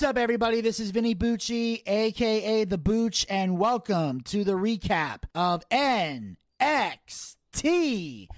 What's up, everybody? This is Vinny Bucci, aka The Booch, and welcome to the recap of NXT.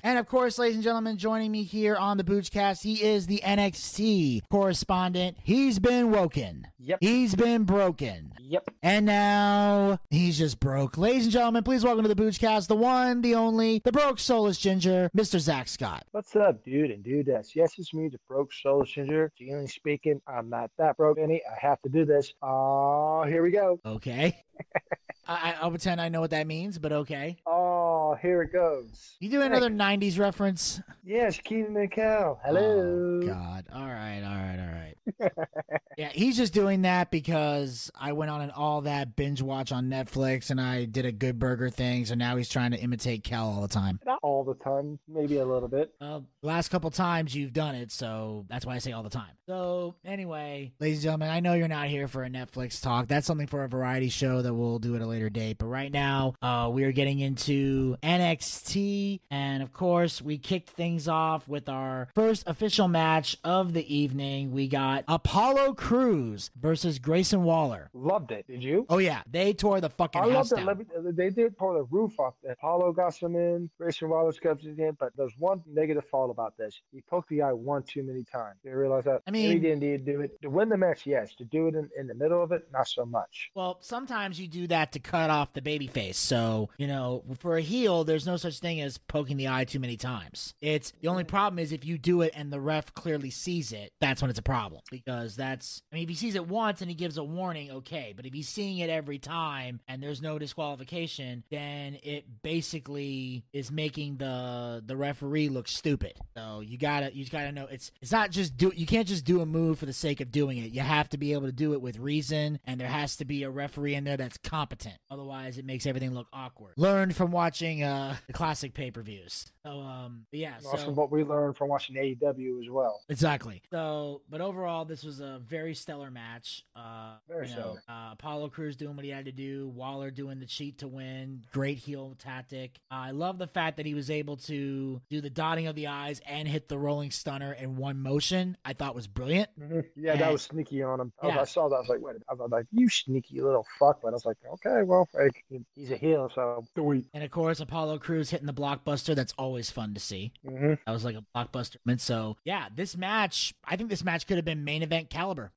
And of course, ladies and gentlemen, joining me here on the Boochcast, he is the NXT correspondent. He's been woken. Yep. He's been broken. Yep. And now he's just broke. Ladies and gentlemen, please welcome to the Boochcast, the one, the only, the broke soulless ginger, Mr. Zack Scott. What's up, dude and dudess? Yes, it's me, the broke soul ginger. Generally speaking, I'm not that broke any. I have to do this. Oh, here we go. Okay. I, I'll pretend I know what that means, but okay. Oh, here it goes. You do another 90s reference? Yes, Kenan and Kel. Hello. Oh, God. All right, all right, all right. yeah, he's just doing that because I went on an all that binge watch on Netflix and I did a good burger thing, so now he's trying to imitate Kel all the time. Not all the time, maybe a little bit. Well, last couple times you've done it, so that's why I say all the time. So, anyway, ladies and gentlemen, I know you're not here for a Netflix talk. That's something for a variety show that we'll do at a later date. But right now, uh, we are getting into NXT. And of course, we kicked things off with our first official match of the evening. We got Apollo Crews versus Grayson Waller. Loved it. Did you? Oh, yeah. They tore the fucking I house down. Let me, they did pull the roof off. That Apollo got some in. Grayson Waller Wallace comes in, but there's one negative fault about this. He poked the guy one too many times. You realize that? I mean- he didn't need to do it to win the match. Yes, to do it in, in the middle of it, not so much. Well, sometimes you do that to cut off the baby face. So, you know, for a heel, there's no such thing as poking the eye too many times. It's the only mm-hmm. problem is if you do it and the ref clearly sees it, that's when it's a problem. Because that's, I mean, if he sees it once and he gives a warning, okay. But if he's seeing it every time and there's no disqualification, then it basically is making the the referee look stupid. So you gotta you gotta know it's it's not just do you can't just do a move for the sake of doing it. You have to be able to do it with reason, and there has to be a referee in there that's competent. Otherwise, it makes everything look awkward. Learned from watching uh the classic pay per views. So um, yeah. Also, So what we learned from watching AEW as well. exactly. So, but overall, this was a very stellar match. Uh, Very you know, stellar. uh, Apollo Crews doing what he had to do. Waller doing the cheat to win. Great heel tactic. Uh, I love the fact that he was able to do the dotting of the eyes and hit the rolling stunner in one motion. I thought was brilliant. Mhm. Yeah, that was sneaky on him. I, was- Yeah. I saw that. I was like, wait. I was like, you sneaky little fuck. But I was like, okay, well, like, he's a heel, so do we. And of course, Apollo Crews hitting the blockbuster. That's always fun to see. Mm-hmm. That was like a blockbuster. moment. So yeah, this match, I think this match could have been main event caliber.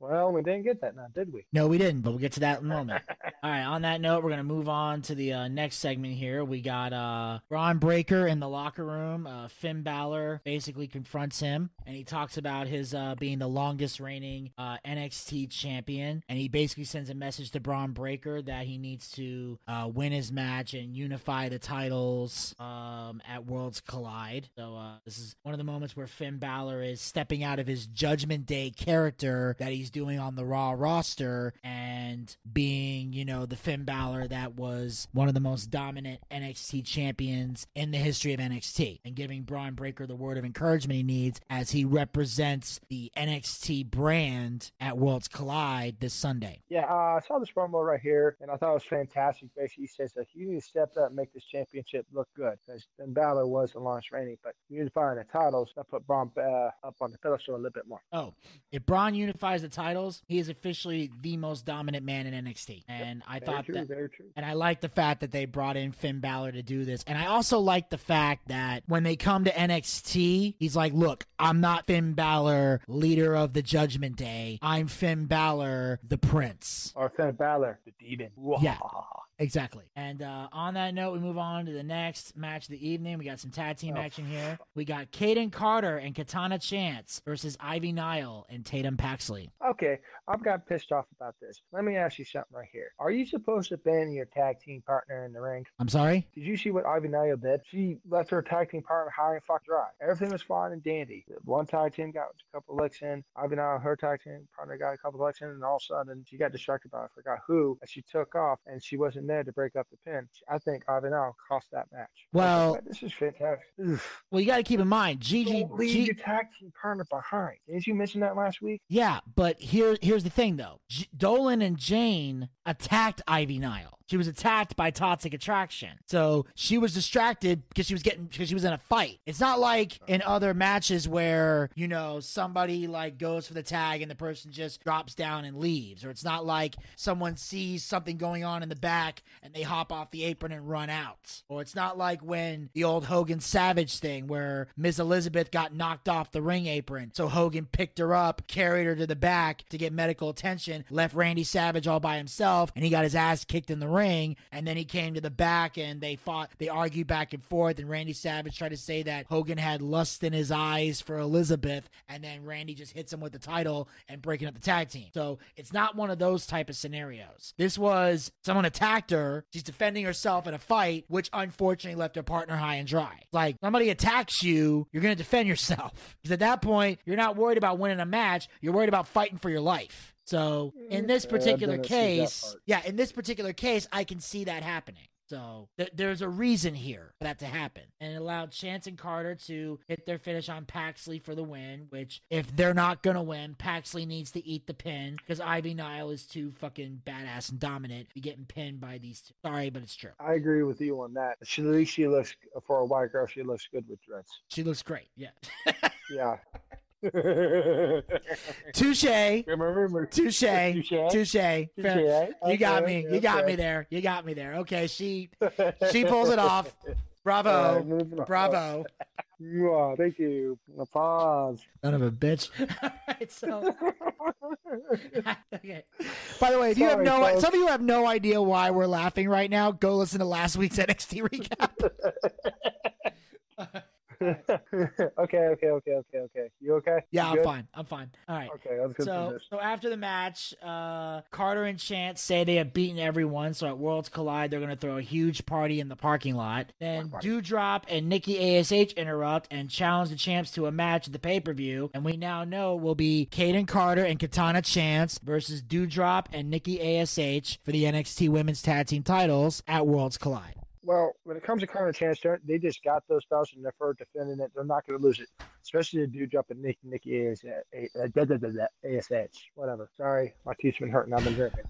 Well, we didn't get that now, did we? No, we didn't, but we'll get to that in a moment. All right, on that note, we're going to move on to the uh, next segment here. We got uh, Bron Breakker in the locker room. Uh, Finn Balor basically confronts him, and he talks about his uh, being the longest reigning uh, NXT champion. And he basically sends a message to Bron Breakker that he needs to uh, win his match and unify the titles um, at Worlds Collide. So uh, this is one of the moments where Finn Balor is stepping out of his Judgment Day character that he's doing on the Raw roster and being, you know, the Finn Balor that was one of the most dominant NXT champions in the history of NXT and giving Bron Breakker the word of encouragement he needs as he represents the NXT brand at Worlds Collide this Sunday. Yeah, uh, I saw this promo right here, and I thought it was fantastic. Basically, he says that you need to step up and make this championship look good. Because Finn Balor was the launch reigning, but unifying the titles, that put Bron uh, up on the pedestal a little bit more. Oh, if Bron unifies the titles, he is officially the most dominant man in NXT. And I Very thought true, that very true. And I like the fact that they brought in Finn Balor to do this. And I also like the fact that when they come to NXT, he's like, look, I'm not Finn Balor, leader of the Judgment Day. I'm Finn Balor, the prince. Or Finn Balor, the demon. Yeah. Exactly. And uh, on that note, we move on to the next match of the evening. We got some tag team Oh, action here. We got Kayden Carter and Katana Chance versus Ivy Nile and Tatum Paxley. Okay, I've got pissed off about this. Let me ask you something right here. Are you supposed to ban your tag team partner in the ring? I'm sorry? Did you see what Ivy Nile did? She left her tag team partner high and fuck dry. Everything was fine and dandy. One tag team got a couple of licks in. Ivy Nile, her tag team partner got a couple of licks in, and all of a sudden she got distracted by I forgot who, and she took off, and she wasn't there to break up the pin. I think Ivy Nile cost that match. Well- this is fantastic. Well, you got to keep in mind, Gigi. Don't leave G- your tag team partner behind. Didn't you mention that last week? Yeah, but here here's the thing though. Dolin and Jayne attacked Ivy Nile. She was attacked by Toxic Attraction. So she was distracted because she was getting because she was in a fight. It's not like in other matches where, you know, somebody like goes for the tag and the person just drops down and leaves. Or it's not like someone sees something going on in the back and they hop off the apron and run out. Or it's not like when the old Hogan Savage thing where Ms. Elizabeth got knocked off the ring apron. So Hogan picked her up, carried her to the back to get medical attention, left Randy Savage all by himself, and he got his ass kicked in the ring. And then he came to the back and they fought, they argued back and forth. And Randy Savage tried to say that Hogan had lust in his eyes for Elizabeth. And then Randy just hits him with the title and breaking up the tag team. So it's not one of those type of scenarios. This was someone attacked her. She's defending herself in a fight, which unfortunately left her partner high and dry. Like somebody attacks you, you're to defend yourself. Because at that point, you're not worried about winning a match. You're worried about fighting for your life. So in mm. this particular didn't see that case, yeah, in this particular case, I can see that happening. So th- there's a reason here for that to happen. And it allowed Chance and Carter to hit their finish on Paxley for the win, which if they're not going to win, Paxley needs to eat the pin because Ivy Nile is too fucking badass and dominant to be getting pinned by these two. Sorry, but it's true. I agree with you on that. She, at least she looks, for a white girl, she looks good with dreads. She looks great. Yeah. Yeah. Touche. Remember, Touche. Touche. Touche. You got me. You got me there. You got me there. Okay, she she pulls it off. Bravo. on. Bravo. Mwah, thank you. Applause. Son of a bitch. All right, so okay. By the way, if you have no, folks. some of you have no idea why we're laughing right now. Go listen to last week's NXT recap. okay, okay, okay, okay, okay. You okay? Yeah, You I'm good? fine. I'm fine. All right. Okay, let's get So, so after the match, uh, Carter and Chance say they have beaten everyone. So at Worlds Collide, they're going to throw a huge party in the parking lot. Then Party. Doudrop and Nikki Ash interrupt and challenge the champs to a match at the pay per view. And we now know will be Kayden Carter and Katana Chance versus Doudrop and Nikki Ash for the NXT Women's Tag Team titles at Worlds Collide. Well, when it comes to Connor Chance, they just got those belts and they're defending it. They're not going to lose it, especially the dude dropping Nick, Nikki AS, da, da, da, da, ASH. Whatever. Sorry, my teeth's been hurting. I've been drinking.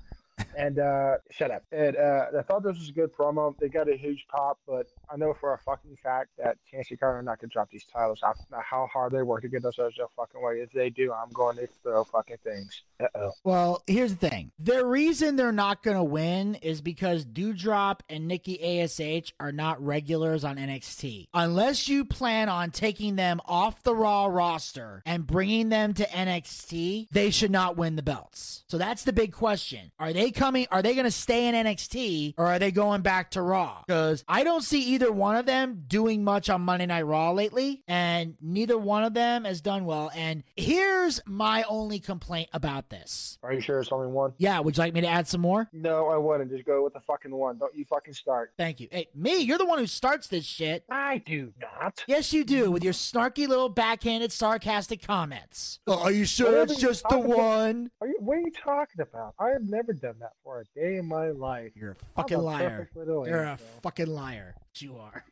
And uh, shut up. And uh, I thought this was a good promo. They got a huge pop, but I know for a fucking fact that Chance and Carter are not to drop these titles. I don't know how hard they work to get themselves their fucking way. If they do, I'm going to throw fucking things. Uh oh. Well, here's the thing. The reason they're not to win is because Doudrop and Nikki ASH are not regulars on NXT. Unless you plan on taking them off the Raw roster and bringing them to NXT, they should not win the belts. So that's the big question. Are they coming? Are they going to stay in NXT or are they going back to Raw? Because I don't see either one of them doing much on Monday Night Raw lately, and neither one of them has done well. And here's my only complaint about this. Are you sure it's only one? Yeah, would you like me to add some more? No, I wouldn't. Just go with the fucking one. Don't you fucking start. Thank you. Hey, me, you're the one who starts this shit. I do not. Yes, you do, with your snarky little backhanded, sarcastic comments. Oh, are you sure Whatever it's just the talk about- one? Are you, what are you talking about? I have never done that for a day in my life. You're a fucking liar. You're a fucking liar. You are.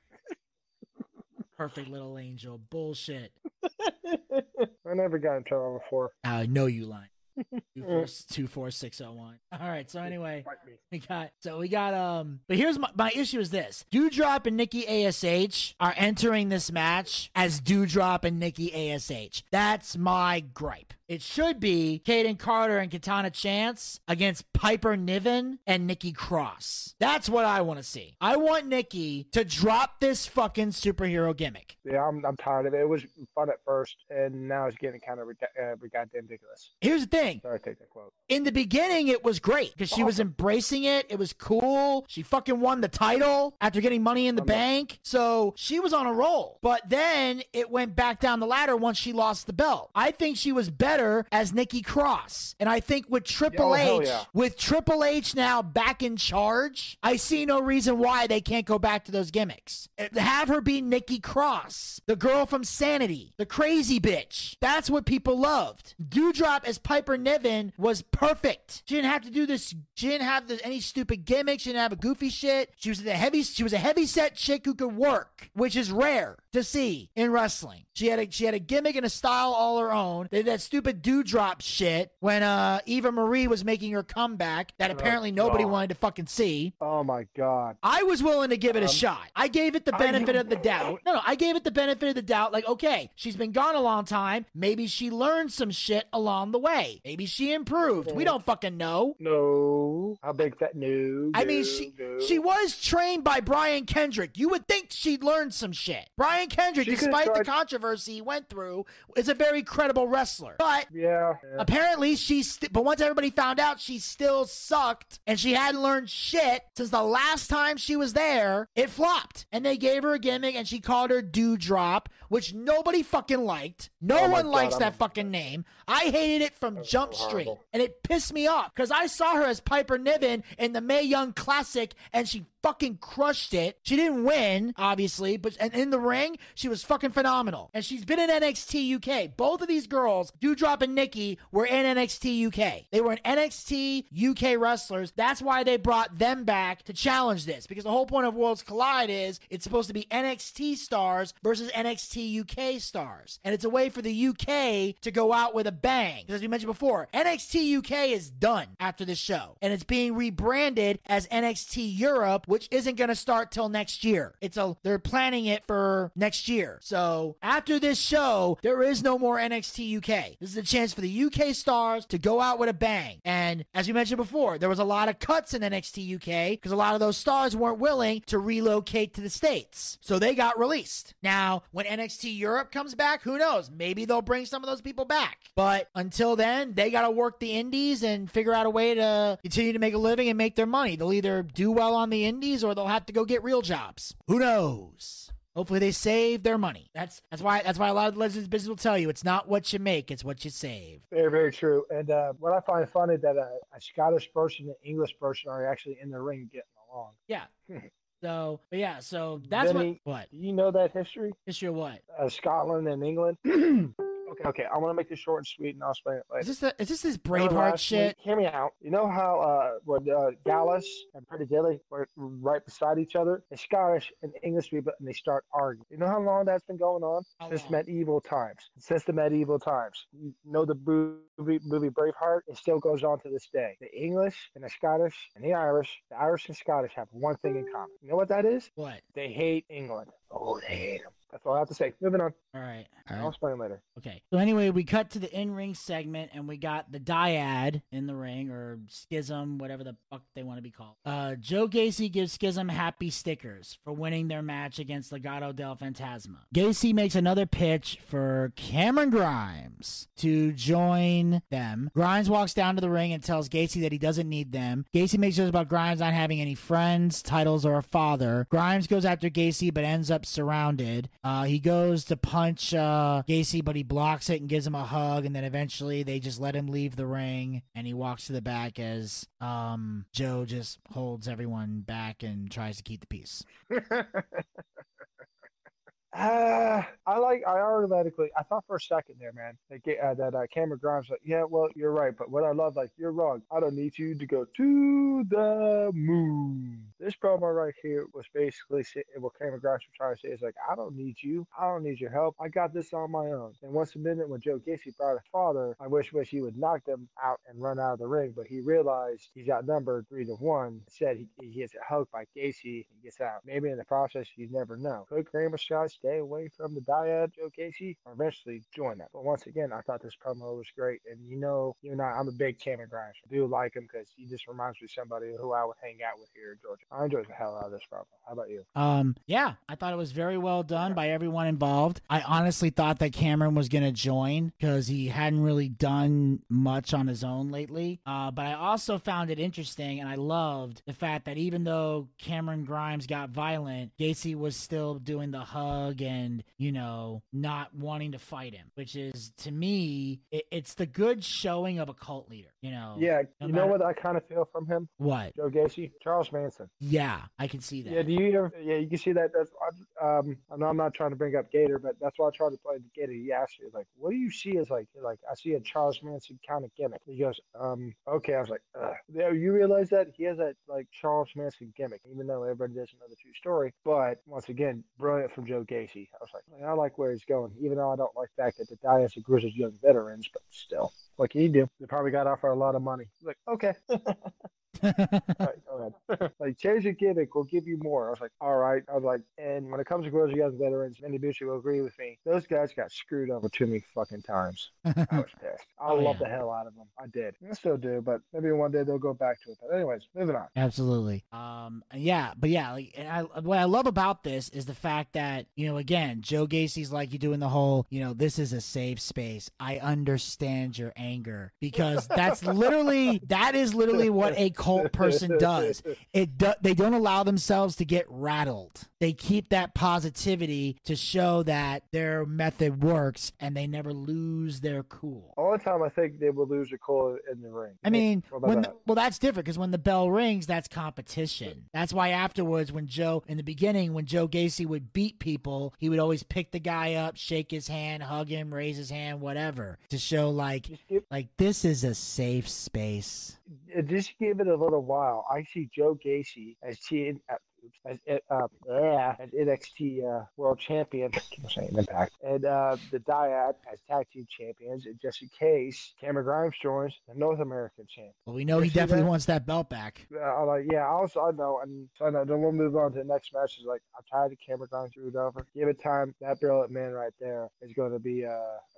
Perfect little angel. Bullshit. I never got in trouble before. I know you lying. Two four two four six zero one. All right. So anyway, we got so we got um. But here's my my issue is this: Doudrop and Nikki Ash are entering this match as Doudrop and Nikki Ash. That's my gripe. It should be Kayden Carter and Katana Chance against Piper Niven and Nikki Cross. That's what I want to see. I want Nikki to drop this fucking superhero gimmick. Yeah, I'm, I'm tired of it. It was fun at first, and now it's getting kind of uh, goddamn ridiculous. Here's the thing. Sorry, take that quote. in the beginning it was great because she was embracing it it was cool she fucking won the title after getting money in the Um, bank so she was on a roll but then it went back down the ladder once she lost the belt i think she was better as nikki cross. And i think with triple Oh, h yeah. with triple h now back in charge i see no reason why they can't go back to those gimmicks. Have her be nikki cross the girl from sanity the crazy bitch. That's what people loved. Doudrop as piper niven was perfect. She didn't have to do this she didn't have the, any stupid gimmicks she didn't have a goofy shit. She was the heavy she was a heavy set chick who could work which is rare to see in wrestling. She had a she had a gimmick and a style all her own. They did that stupid doudrop shit when uh eva marie was making her comeback that apparently nobody God. wanted to fucking see Oh my god. I was willing to give it a Um, shot. I gave it the I- benefit of the doubt. No, no, I gave it the benefit of the doubt. Like, okay, she's been gone a long time. Maybe she learned some shit along the way. Maybe she improved. We don't fucking know. No. How big that? No. I mean, she no. she was trained by Brian Kendrick. You would think she'd learn some shit. Brian Kendrick, She despite the controversy he went through, is a very credible wrestler. But Yeah. yeah. Apparently, she's. St- but once everybody found out, she still sucked, and she hadn't learned shit since the last time she was there. It flopped, and they gave her a gimmick, and she called her Doudrop, which nobody fucking liked. No Oh one God, likes I'm that a- fucking name. I hated it from That's Jump so Street, and it pissed me off because I saw her as Piper Niven in the Mae Young Classic, and she fucking crushed it. She didn't win, obviously, but and in the ring, she was fucking phenomenal. And she's been in NXT UK. Both of these girls, Doudrop and Nikki, were in NXT UK. They were in NXT UK wrestlers. That's why they brought them back to challenge this because the whole point of Worlds Collide is it's supposed to be NXT stars versus NXT UK stars. And it's a way for the UK to go out with a bang. Because as we mentioned before, NXT UK is done after this show. And it's being rebranded as NXT Europe, which isn't going to start till next year. It's a they're planning it for next year. So after this show, there is no more NXT UK. This is a chance for the UK stars to go out with a bang. And as we mentioned before, there was a lot of cuts in NXT UK because a lot of those stars weren't willing to relocate to the States. So they got released. Now, when NXT Europe comes back, who knows? Maybe they'll bring some of those people back. But until then, they got to work the indies and figure out a way to continue to make a living and make their money. They'll either do well on the indies or they'll have to go get real jobs. Who knows? Hopefully they save their money. That's that's why that's why a lot of the legends business will tell you it's not what you make, it's what you save. Very, very true. And uh, what I find funny that a, a Scottish person and an English person are actually in the ring getting along. Yeah. so, but yeah, so that's Vinny, what what you know that history? history of what Uh, Scotland and England. okay, okay. I want to make this short and sweet, and I'll explain it later. is this the, is this this Braveheart shit? week- Hear me out. You know how uh, when uh, Gallus and Pretty Deadly were right beside each other? The Scottish and English people, and they start arguing. You know how long that's been going on? How Since long? medieval times. Since the medieval times. You know the movie, movie Braveheart? It still goes on to this day. The English and the Scottish and the Irish, the Irish and Scottish have one thing in common. You know what that is? What? They hate England. Oh, they hate them. That's all I have to say. Moving on. All right. All I'll right. explain later. Okay. So anyway, we cut to the in-ring segment, and we got the dyad in the ring, or schism, whatever the fuck they want to be called. Uh, Joe Gacy gives Schism happy stickers for winning their match against Legado del Fantasma. Gacy makes another pitch for Cameron Grimes to join them. Grimes walks down to the ring and tells Gacy that he doesn't need them. Gacy makes jokes about Grimes not having any friends, titles, or a father. Grimes goes after Gacy, but ends up surrounded. Uh, he goes to punch uh, Gacy, but he blocks it and gives him a hug. And then eventually they just let him leave the ring, and he walks to the back as um, Joe just holds everyone back and tries to keep the peace. Uh, I like. I automatically. I thought for a second there, man, that uh, that uh, Cameron Grimes. Like, yeah, well, you're right, but what I love, like, you're wrong. I don't need you to go to the moon. This promo right here was basically what Cameron Grimes was trying to say is like, I don't need you. I don't need your help. I got this on my own. And once a minute, when Joe Gacy brought his father, I wish wish he would knock them out and run out of the ring, but he realized he's outnumbered three to one. Instead, he, he gets hugged by Gacy and gets out. Maybe in the process, you never know. Could Kramer Scott stay away from the dyad Joe Gacy or eventually join that? But once again, I thought this promo was great. And you know, you know, I'm a big Cameron Grimes. I do like him because he just reminds me of somebody who I would hang out with here in Georgia. I enjoyed the hell out of this promo. How about you? Um, yeah, I thought it was very well done by everyone involved. I honestly thought that Cameron was going to join because he hadn't really done much on his own lately. Uh, but I also found it interesting and I loved the fact that even though Cameron Grimes got violent, Gacy was still doing the hug and, you know, not wanting to fight him, which is to me, it, it's the good showing of a cult leader, you know? Yeah, no you know what I kind of feel from him, What? Joe Gacy, Charles Manson. Yeah, I can see that. Yeah, do you ever, yeah, you can see that. That's um, I know I'm not trying to bring up Gator, but that's why I tried to play the Gator. He asked me like, "What do you see as like like I see a Charles Manson kind of gimmick." He goes, "Um, okay." I was like, Ugh. "Yeah, you realize that he has that like Charles Manson gimmick, even though everybody doesn't know the true story." But once again, brilliant from Joe Gacy. I was like, I like where he's going, even though I don't like the fact that the Dias agrees as young veterans, but still. Can you do? They probably got off for a lot of money. Like, okay. All right, go ahead. like, change your gimmick, we'll give you more. I was like, all right. I was like, and when it comes to Grizzled Young Veterans, Vinny Bucci will agree with me. Those guys got screwed over too many fucking times. I was pissed. I Oh, love yeah. the hell out of them. I did. I still do, but maybe one day they'll go back to it. But anyways, moving on. Absolutely. Um. Yeah, but yeah, like, and I what I love about this is the fact that you know, again, Joe Gacy's like you doing the whole, you know, this is a safe space. I understand your anger because that's literally that is literally what a cult person does. It do, they don't allow themselves to get rattled. They keep that positivity to show that their method works, and they never lose their cool. Only time I think they will lose their cool in the ring. I mean, when that? the, well, that's different because when the bell rings, that's competition. That's why afterwards, when Joe in the beginning, when Joe Gacy would beat people, he would always pick the guy up, shake his hand, hug him, raise his hand, whatever, to show like give, like this is a safe space. just give it a little while. I see Joe Gacy as. Uh, oops, as, it, uh, yeah, as NXT uh, World Champion, I keep saying Impact, and uh, the Dyad as tag team champions. And just in case, Cameron Grimes joins the North American champ. Well, we know he definitely that? wants that belt back. Uh, I'm like, yeah, I also I know, and so I know. Then we'll move on to the next match. Is like, I'm tired of Cameron Grimes screwed over. Give it time. That brilliant man right there is going to be uh,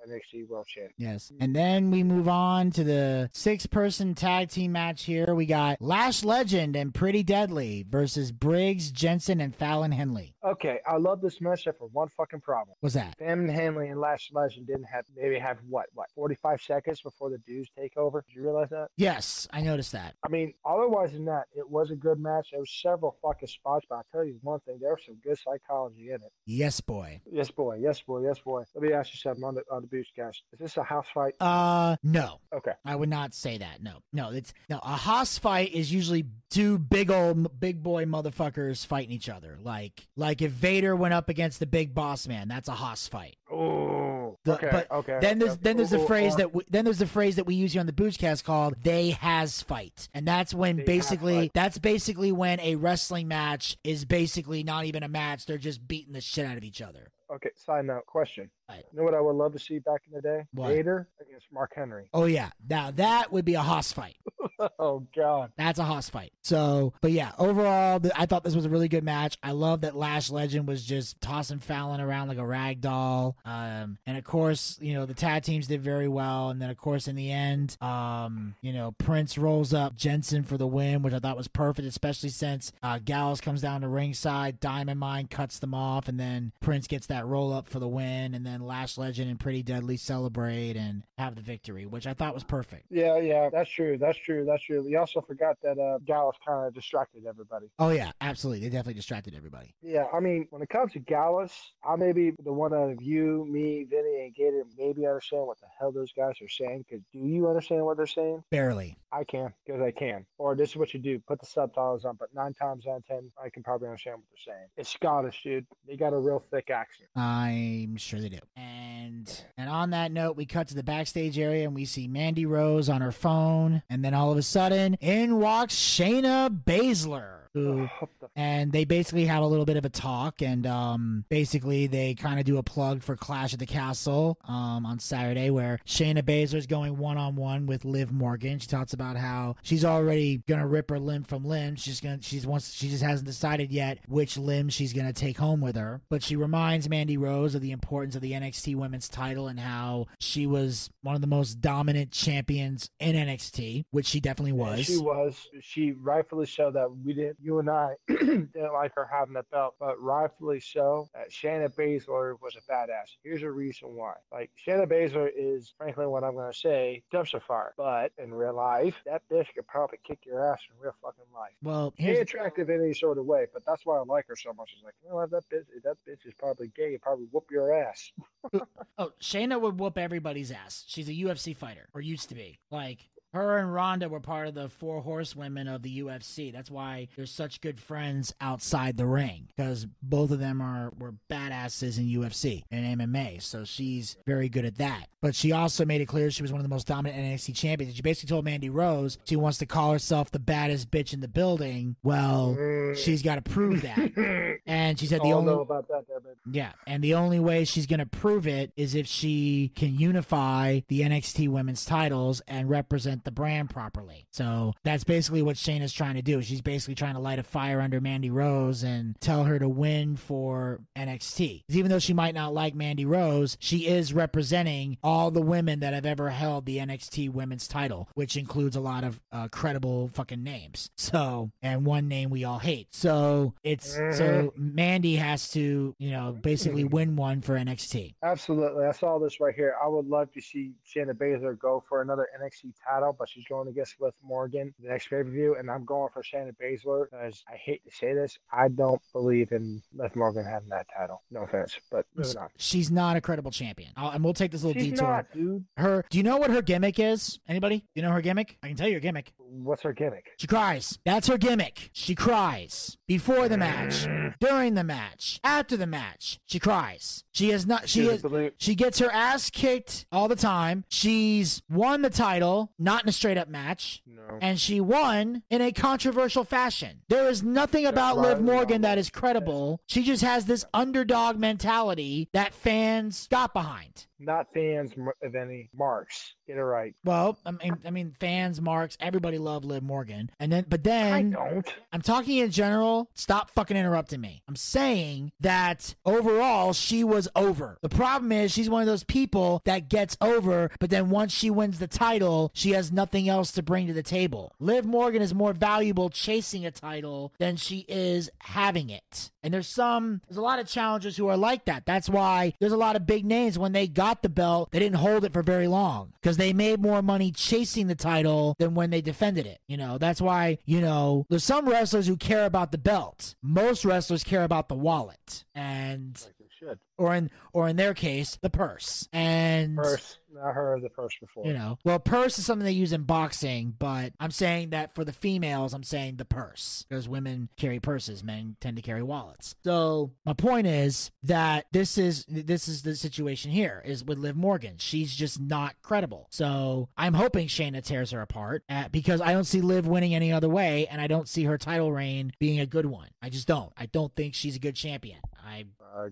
NXT World Champ. Yes. And then we move on to the six person tag team match here. We got Lash Legend and Pretty Deadly versus Briggs, Jensen, and Fallon Henley. Okay, I love this matchup for one fucking problem. What's that? Fallon Henley and Lash Legend didn't have maybe have what what 45 seconds before the dudes take over. Did you realize that? Yes, I noticed that. I mean, otherwise than that, it was a good match. There was several fucking spots, but I'll tell you one thing: there was some good psychology in it. Yes, boy. Yes, boy. Yes, boy. Yes, boy. Let me ask you something on the on the Boochcast. Is this a house fight? Uh, no. Okay. I would not say that. No, no. It's no. A house fight is usually two big old big boy motherfuckers fighting each other. Like, like if Vader went up against the big boss man, that's a Haas fight. Oh. Okay. but okay. Then there's okay. then there's the phrase that we, then there's the phrase that we use here on the Boochcast called "they has fight," and that's when They basically that's basically when a wrestling match is basically not even a match; they're just beating the shit out of each other. Okay. Side note question. Right. You know what I would love to see back in the day? What? Vader against Mark Henry. Oh yeah, now that would be a Haas fight. oh God. That's a Haas fight. So, but yeah, overall, I thought this was a really good match. I love that Lash Legend was just tossing Fallon around like a rag doll. Um, and of course, you know, the tag teams did very well. And then, of course, in the end, um, you know, Prince rolls up Jensen for the win, which I thought was perfect, especially since uh, Gallows comes down to ringside, Diamond Mine cuts them off, and then Prince gets that roll up for the win. And then Lash Legend and Pretty Deadly celebrate and have the victory, which I thought was perfect. Yeah, yeah, that's true. That's true. That's true. We also forgot that uh, Gallus kind of distracted everybody. Oh, yeah, absolutely. They definitely distracted everybody. Yeah, I mean, when it comes to Gallus, I may be the one out of you, me, Vinny, and Gator maybe understand what the hell those guys are saying. Because do you understand what they're saying? Barely. I can, because I can. Or this is what you do: put the subtitles on. But nine times out of ten, I can probably understand what they're saying. It's Scottish, dude. They got a real thick accent. I'm sure they do. And and on that note, we cut to the backstage area and we see Mandy Rose on her phone, and then all of a sudden, in walks Shayna Baszler. Who and they basically have a little bit of a talk and um basically they kind of do a plug for Clash at the Castle um on Saturday where Shayna Baszler is going one on one with Liv Morgan. She talks about how she's already gonna rip her limb from limb. She's gonna she's wants she just hasn't decided yet which limb she's gonna take home with her. But she reminds Mandy Rose of the importance of the NXT women's title and how she was one of the most dominant champions in NXT, which she definitely was. She was. She rightfully showed that we didn't, you and I didn't like her having that belt, but rightfully so that Shayna Baszler was a badass. Here's a reason why. Like, Shayna Baszler is, frankly, what I'm going to say, dumpster fire. But in real life, that bitch could probably kick your ass in real fucking life. well, She here's attractive in any sort of way, but that's why I like her so much. It's like, you know what, that bitch, that bitch is probably gay, probably whoop your ass. Oh, Shayna would whoop everybody's ass. She's a UFC fighter, or used to be. Like, her and Ronda were part of the four horsewomen of the UFC. That's why they're such good friends outside the ring, because both of them are were badasses in UFC and MMA. So she's very good at that. But she also made it clear she was one of the most dominant NXT champions. She basically told Mandy Rose she wants to call herself the baddest bitch in the building. Well, she's got to prove that. And she said oh, the I don't only know about that, yeah, and the only way she's going to prove it is if she can unify the NXT women's titles and represent the brand properly. So that's basically what Shayna's trying to do. She's basically trying to light a fire under Mandy Rose and tell her to win for NXT. Even though she might not like Mandy Rose, she is representing all the women that have ever held the NXT women's title, which includes a lot of uh, credible fucking names. So, and one name we all hate. So it's so Mandy has to, you know, basically win one for NXT. Absolutely. I saw this right here. I would love to see Shayna Baszler go for another NXT title, but she's going against Liv Morgan the next pay per view, and I'm going for Shayna Baszler because I hate to say this. I don't believe in Liv Morgan having that title. No offense, but moving on. She's not a credible champion. I'll, and we'll take this little She's detour. not, dude. Her, do you know what her gimmick is? Anybody? Do you know her gimmick? I can tell you her gimmick. What's her gimmick? She cries. That's her gimmick. She cries before the match, during the match, after the match. She cries. She has not. She She's a is. She gets her ass kicked all the time. She's won the title, not not in a straight up match. No. And she won in a controversial fashion. There is nothing about Liv Morgan that is credible. She just has this underdog mentality that fans got behind. Not fans of any marks. Get it right. Well, I mean, I mean, fans, marks, everybody love Liv Morgan, and then, but then I don't. I'm talking in general. Stop fucking interrupting me. I'm saying that overall she was over. The problem is she's one of those people that gets over, but then once she wins the title, she has nothing else to bring to the table. Liv Morgan is more valuable chasing a title than she is having it. And there's some, there's a lot of challengers who are like that. That's why there's a lot of big names when they got the belt, they didn't hold it for very long because they made more money chasing the title than when they defended it. You know, that's why, you know, there's some wrestlers who care about the belt. Most wrestlers care about the wallet and should. or in or in their case, the purse. And Purse. I heard of the purse before. you know, well, purse is something they use in boxing, but I'm saying that for the females, I'm saying the purse because women carry purses, men tend to carry wallets. So my point is that this is this is the situation here is with Liv Morgan. She's just not credible. So I'm hoping Shayna tears her apart uh, because I don't see Liv winning any other way, and I don't see her title reign being a good one. I just don't. I don't think she's a good champion. I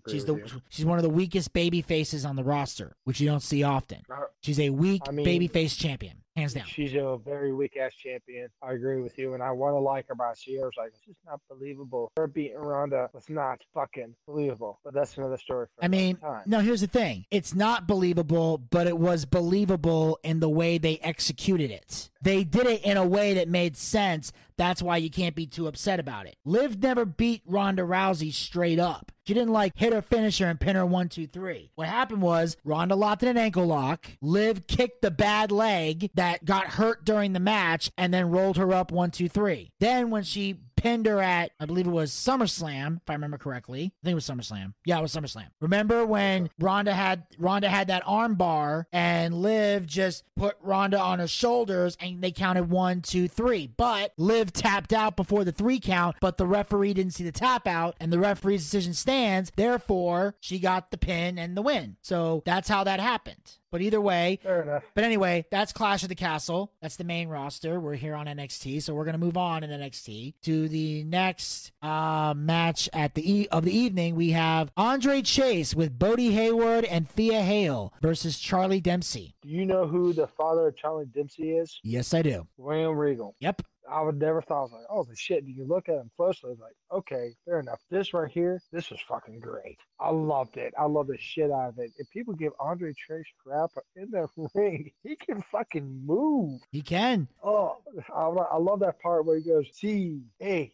she's the you. she's one of the weakest baby faces on the roster, which you don't see often. Uh, She's a weak I mean- baby face champion, hands down. She's a very weak ass champion. I agree with you, and I want to like her, but her. It's like it's just not believable. Her beating Ronda was not fucking believable. But that's another story. For I mean, no, here's the thing. It's not believable, but it was believable in the way they executed it. They did it in a way that made sense. That's why you can't be too upset about it. Liv never beat Ronda Rousey straight up. She didn't like hit her finisher and pin her one, two, three. What happened was Ronda locked in an ankle lock. Liv kicked the bad leg that got hurt during the match and then rolled her up one, two, three. Then when she pinned her at, I believe it was SummerSlam, if I remember correctly. I think it was SummerSlam. Yeah, it was SummerSlam. Remember when Ronda had Ronda had that arm bar and Liv just put Ronda on her shoulders and they counted one, two, three. But Liv tapped out before the three count, but the referee didn't see the tap out and the referee's decision stands. Therefore, she got the pin and the win. So that's how that happened. But either way, fair enough. but anyway, that's Clash of the Castle. That's the main roster. We're here on NXT, so we're gonna move on in NXT to the next uh, match at the e- of the evening. We have Andre Chase with Bodhi Hayward and Thea Hail versus Charlie Dempsey. Do you know who the father of Charlie Dempsey is? Yes, I do. William Regal. Yep. I would never thought I was like, oh the shit. You look at him closely, like, okay, fair enough. This right here, this was fucking great. I loved it. I love the shit out of it. If people give Andre Chase crap in the ring, he can fucking move. He can. Oh, I, I love that part where he goes C H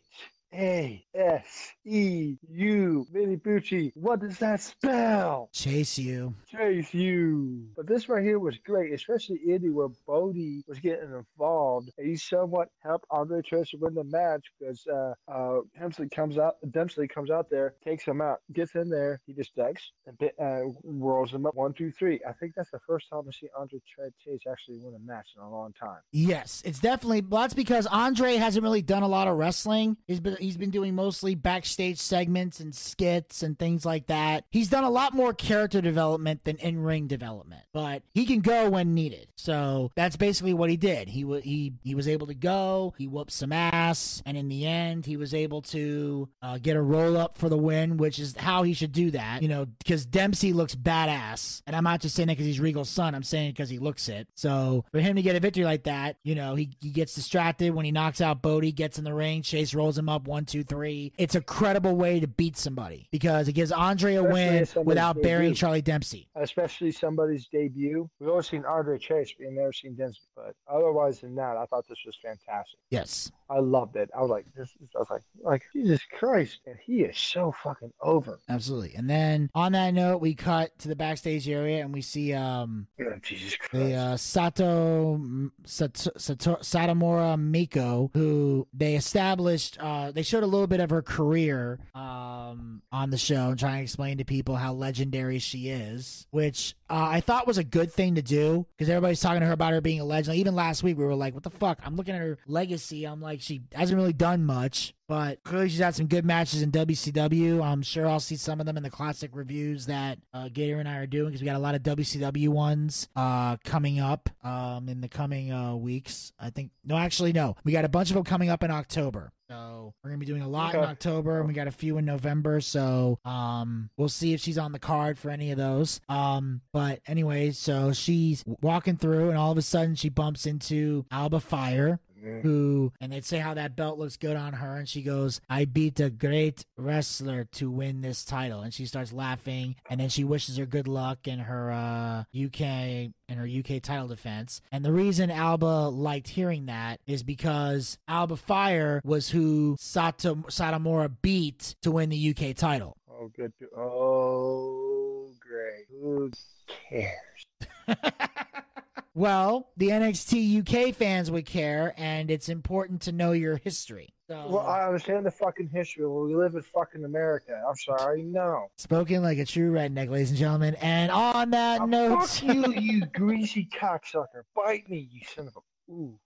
A S E U Vinny Bucci. What does that spell? Chase you. Chase you. But this right here was great, especially Indy where Bodhi was getting involved. And he somewhat helped Andre Chase win the match because uh, uh, Dempsey comes out. Dempsey comes out there, takes him out, gets in there. He just ducks and uh, rolls him up one, two, three. I think that's the first time I see Andre Chase actually win a match in a long time. Yes, it's definitely. Well, that's because Andre hasn't really done a lot of wrestling. He's been he's been doing mostly backstage segments and skits and things like that. He's done a lot more character development than in ring development, but he can go when needed. So that's basically what he did. He he he was able to go. He whooped some ass, and in the end, he was able to uh, get a roll up for the win, which is how he should do that. You know, because Dempsey looks badass, and I'm not just saying that because he's Regal's son. I'm saying it because he looks it. So for him to get a victory like that, you know, he, he gets distracted when he knocks out Bodhi, gets in the ring, Chase rolls him up one, two, three. It's a credible way to beat somebody because it gives Andre a win without burying. Charlie Dempsey. especially somebody's debut. We've always seen Andre Chase, but we've never seen Dempsey. But otherwise than that, I thought this was fantastic. Yes. I loved it. I was like, this. I was like, like Jesus Christ, and he is so fucking over. Absolutely. And then on that note, we cut to the backstage area and we see um Yeah, Jesus Christ. the uh, Sato, Sato, Sato Satomura Meiko, who they established. Uh, they showed a little bit of her career um, on the show and trying to explain to people how legendary she is, which uh, I thought was a good thing to do because everybody's talking to her about her being a legend. Even last week, we were like, "What the fuck?" I'm looking at her legacy. I'm like, she hasn't really done much. But clearly, she's had some good matches in WCW. I'm sure I'll see some of them in the classic reviews that uh, Gator and I are doing because we got a lot of WCW ones uh, coming up um, in the coming uh, weeks. I think, no, actually, no. We got a bunch of them coming up in October. So we're gonna be doing a lot in October, and we got a few in November. So um, we'll see if she's on the card for any of those. Um, but anyway, so she's walking through, and all of a sudden she bumps into Alba Fyre, who and they'd say how that belt looks good on her and she goes i beat a great wrestler to win this title and she starts laughing and then she wishes her good luck in her uh uk in her uk title defense and the reason alba liked hearing that is because alba fyre was who sato satomura beat to win the uk title Oh, good. Oh, great. Who cares? well the nxt uk fans would care and it's important to know your history so Well, I understand the fucking history. Well, we live in fucking America. I'm sorry. No. Spoken like a true redneck, ladies and gentlemen. And on that note, fuck you, you greasy cocksucker. Bite me, you son of a. Ooh.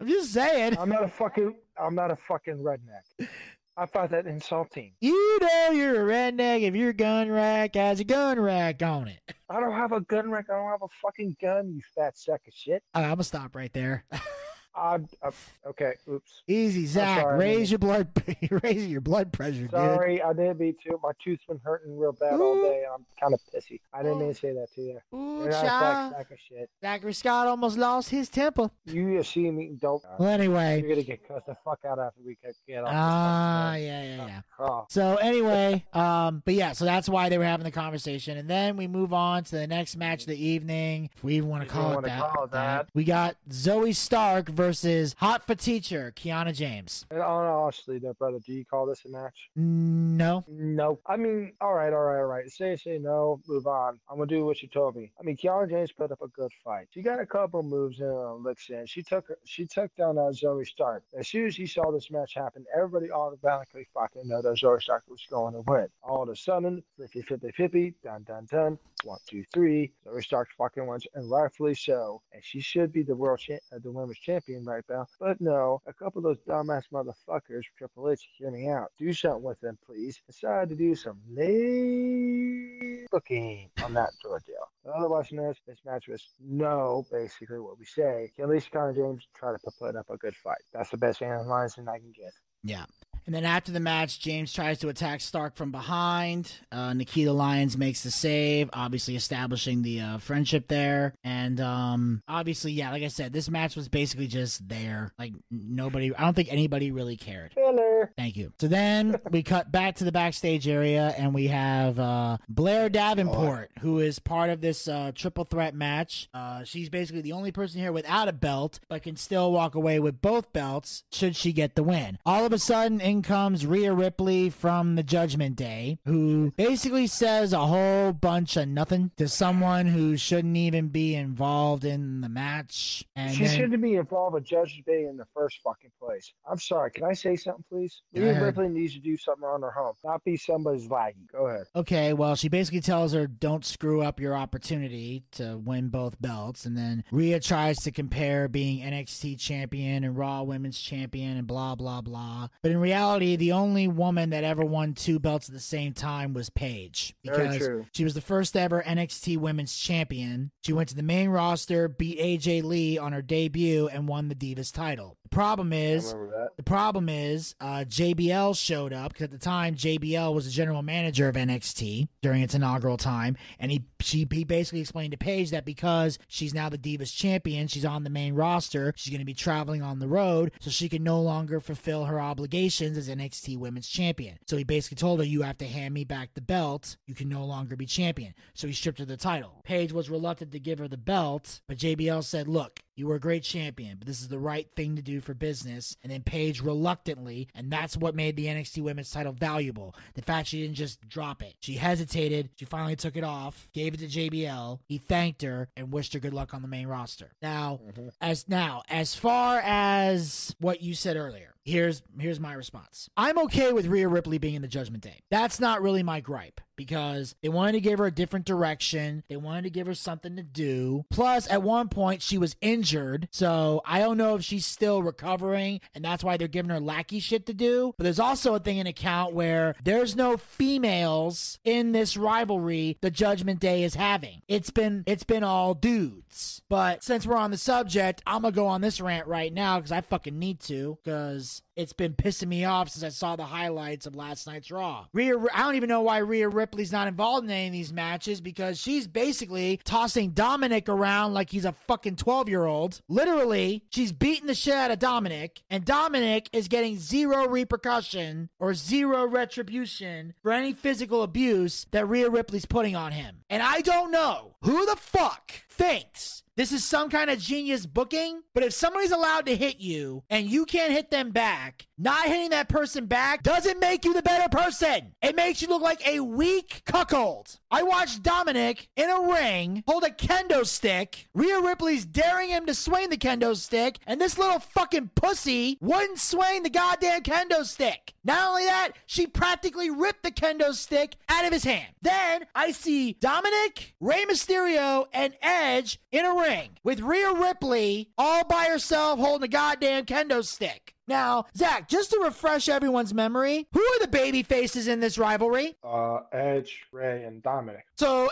I'm just saying, I'm not a fucking. I'm not a fucking redneck. I find that insulting. you know you're a redneck if your gun rack has a gun rack on it. I don't have a gun rack. I don't have a fucking gun. You fat sack of shit. I'm gonna stop right there. I'm, uh, okay. Oops. Easy, Zach. sorry, raise your blood, raise your blood pressure, dude. Sorry, I didn't mean to. My tooth's been hurting real bad all day. and I'm kind of pissy. I didn't mean to say that to you. Ooh, You're not a fat sack of shit. Zachary Scott almost lost his temper. You just see me. Don't. Well, anyway, You're gonna get cussed the fuck out after we get off. ah, fucking yeah, yeah, yeah. Oh. So anyway, um, but yeah, so that's why they were having the conversation, and then we move on to the next match of the evening, if we even want to call it that. call it that. We got Zoe Stark versus Hot for Teacher Kiana James. And honestly, though, brother, do you call this a match? No, No. I mean, all right, all right, all right. Say, say no, move on. I'm gonna do what you told me. I mean, Kiana James put up a good fight. She got a couple moves in on licks in. She took her, she took down that Zoe Stark. As soon as she saw this match happen, everybody automatically fucking know that Zoe Stark was going to win. All of a sudden, flippy, flippy, flippy, dun, dun, dun. One, two, three. Zoe Stark fucking wins, and rightfully so. And she should be the world, cha- uh, the women's champion right now. But no, a couple of those dumbass motherfuckers, Triple H, hear me out. Do something with them, please. Decided to do some late booking on that Georgia. Otherwise, this, this match was no, basically what we say. At least Connor James try to put- put up a good fight. That's the best analyzing I can get. Yeah. And then after the match, James tries to attack Stark from behind. Uh, Nikita Lyons makes the save, obviously establishing the uh, friendship there. And um, obviously, yeah, like I said, this match was basically just there. Like nobody, I don't think anybody really cared. Filler. Thank you. So then we cut back to the backstage area and we have uh, Blair Davenport, who is part of this uh, triple threat match. Uh, she's basically the only person here without a belt, but can still walk away with both belts should she get the win. All of a sudden, in comes Rhea Ripley from the Judgment Day, who basically says a whole bunch of nothing to someone who shouldn't even be involved in the match. And She then- shouldn't be involved with Judgment Day in the first fucking place. I'm sorry. Can I say something, please? Rhea ahead. Ripley needs to do something on her home, not be somebody's laggy. Go ahead. Okay, well, she basically tells her, don't screw up your opportunity to win both belts. And then Rhea tries to compare being NXT champion and Raw Women's champion and blah, blah, blah. But in reality, the only woman that ever won two belts at the same time was Paige. Because true. she was the first ever NXT Women's champion. She went to the main roster, beat AJ Lee on her debut, and won the Divas title. The problem is. The problem is, uh, JBL showed up because at the time JBL was the general manager of NXT during its inaugural time, and he she he basically explained to Paige that because she's now the Divas champion, she's on the main roster, she's going to be traveling on the road, so she can no longer fulfill her obligations as NXT Women's Champion. So he basically told her, "You have to hand me back the belt. You can no longer be champion." So he stripped her the title. Paige was reluctant to give her the belt, but JBL said, "Look." You were a great champion, but this is the right thing to do for business. And then Paige reluctantly, and that's what made the NXT Women's title valuable. The fact she didn't just drop it. She hesitated. She finally took it off, gave it to JBL. He thanked her and wished her good luck on the main roster. Now, mm-hmm. as now, as far as what you said earlier, here's here's my response. I'm okay with Rhea Ripley being in the Judgment Day. That's not really my gripe. because they wanted to give her a different direction. They wanted to give her something to do. Plus, at one point, she was injured. So I don't know if she's still recovering and that's why they're giving her lackey shit to do. But there's also a thing in account where there's no females in this rivalry the Judgment Day is having. It's been it's been all dudes. But since we're on the subject, I'm gonna go on this rant right now because I fucking need to because it's been pissing me off since I saw the highlights of last night's Raw. Rhea, I don't even know why Rhea Ripley's not involved in any of these matches because she's basically tossing Dominic around like he's a fucking 12 year old. Literally, she's beating the shit out of Dominic, and Dominic is getting zero repercussion or zero retribution for any physical abuse that Rhea Ripley's putting on him. And I don't know who the fuck thinks this is some kind of genius booking, but if somebody's allowed to hit you and you can't hit them back, not hitting that person back doesn't make you the better person. It makes you look like a weak cuckold. I watched Dominic in a ring hold a kendo stick. Rhea Ripley's daring him to swing the kendo stick, and this little fucking pussy wouldn't swing the goddamn kendo stick. Not only that, she practically ripped the kendo stick out of his hand. Then I see Dominic, Rey Mysterio, and Edge in a ring with Rhea Ripley all by herself holding a goddamn kendo stick. Now, Zach, just to refresh everyone's memory, who are the baby faces in this rivalry? Uh, Edge, Rey, and Dominic. So,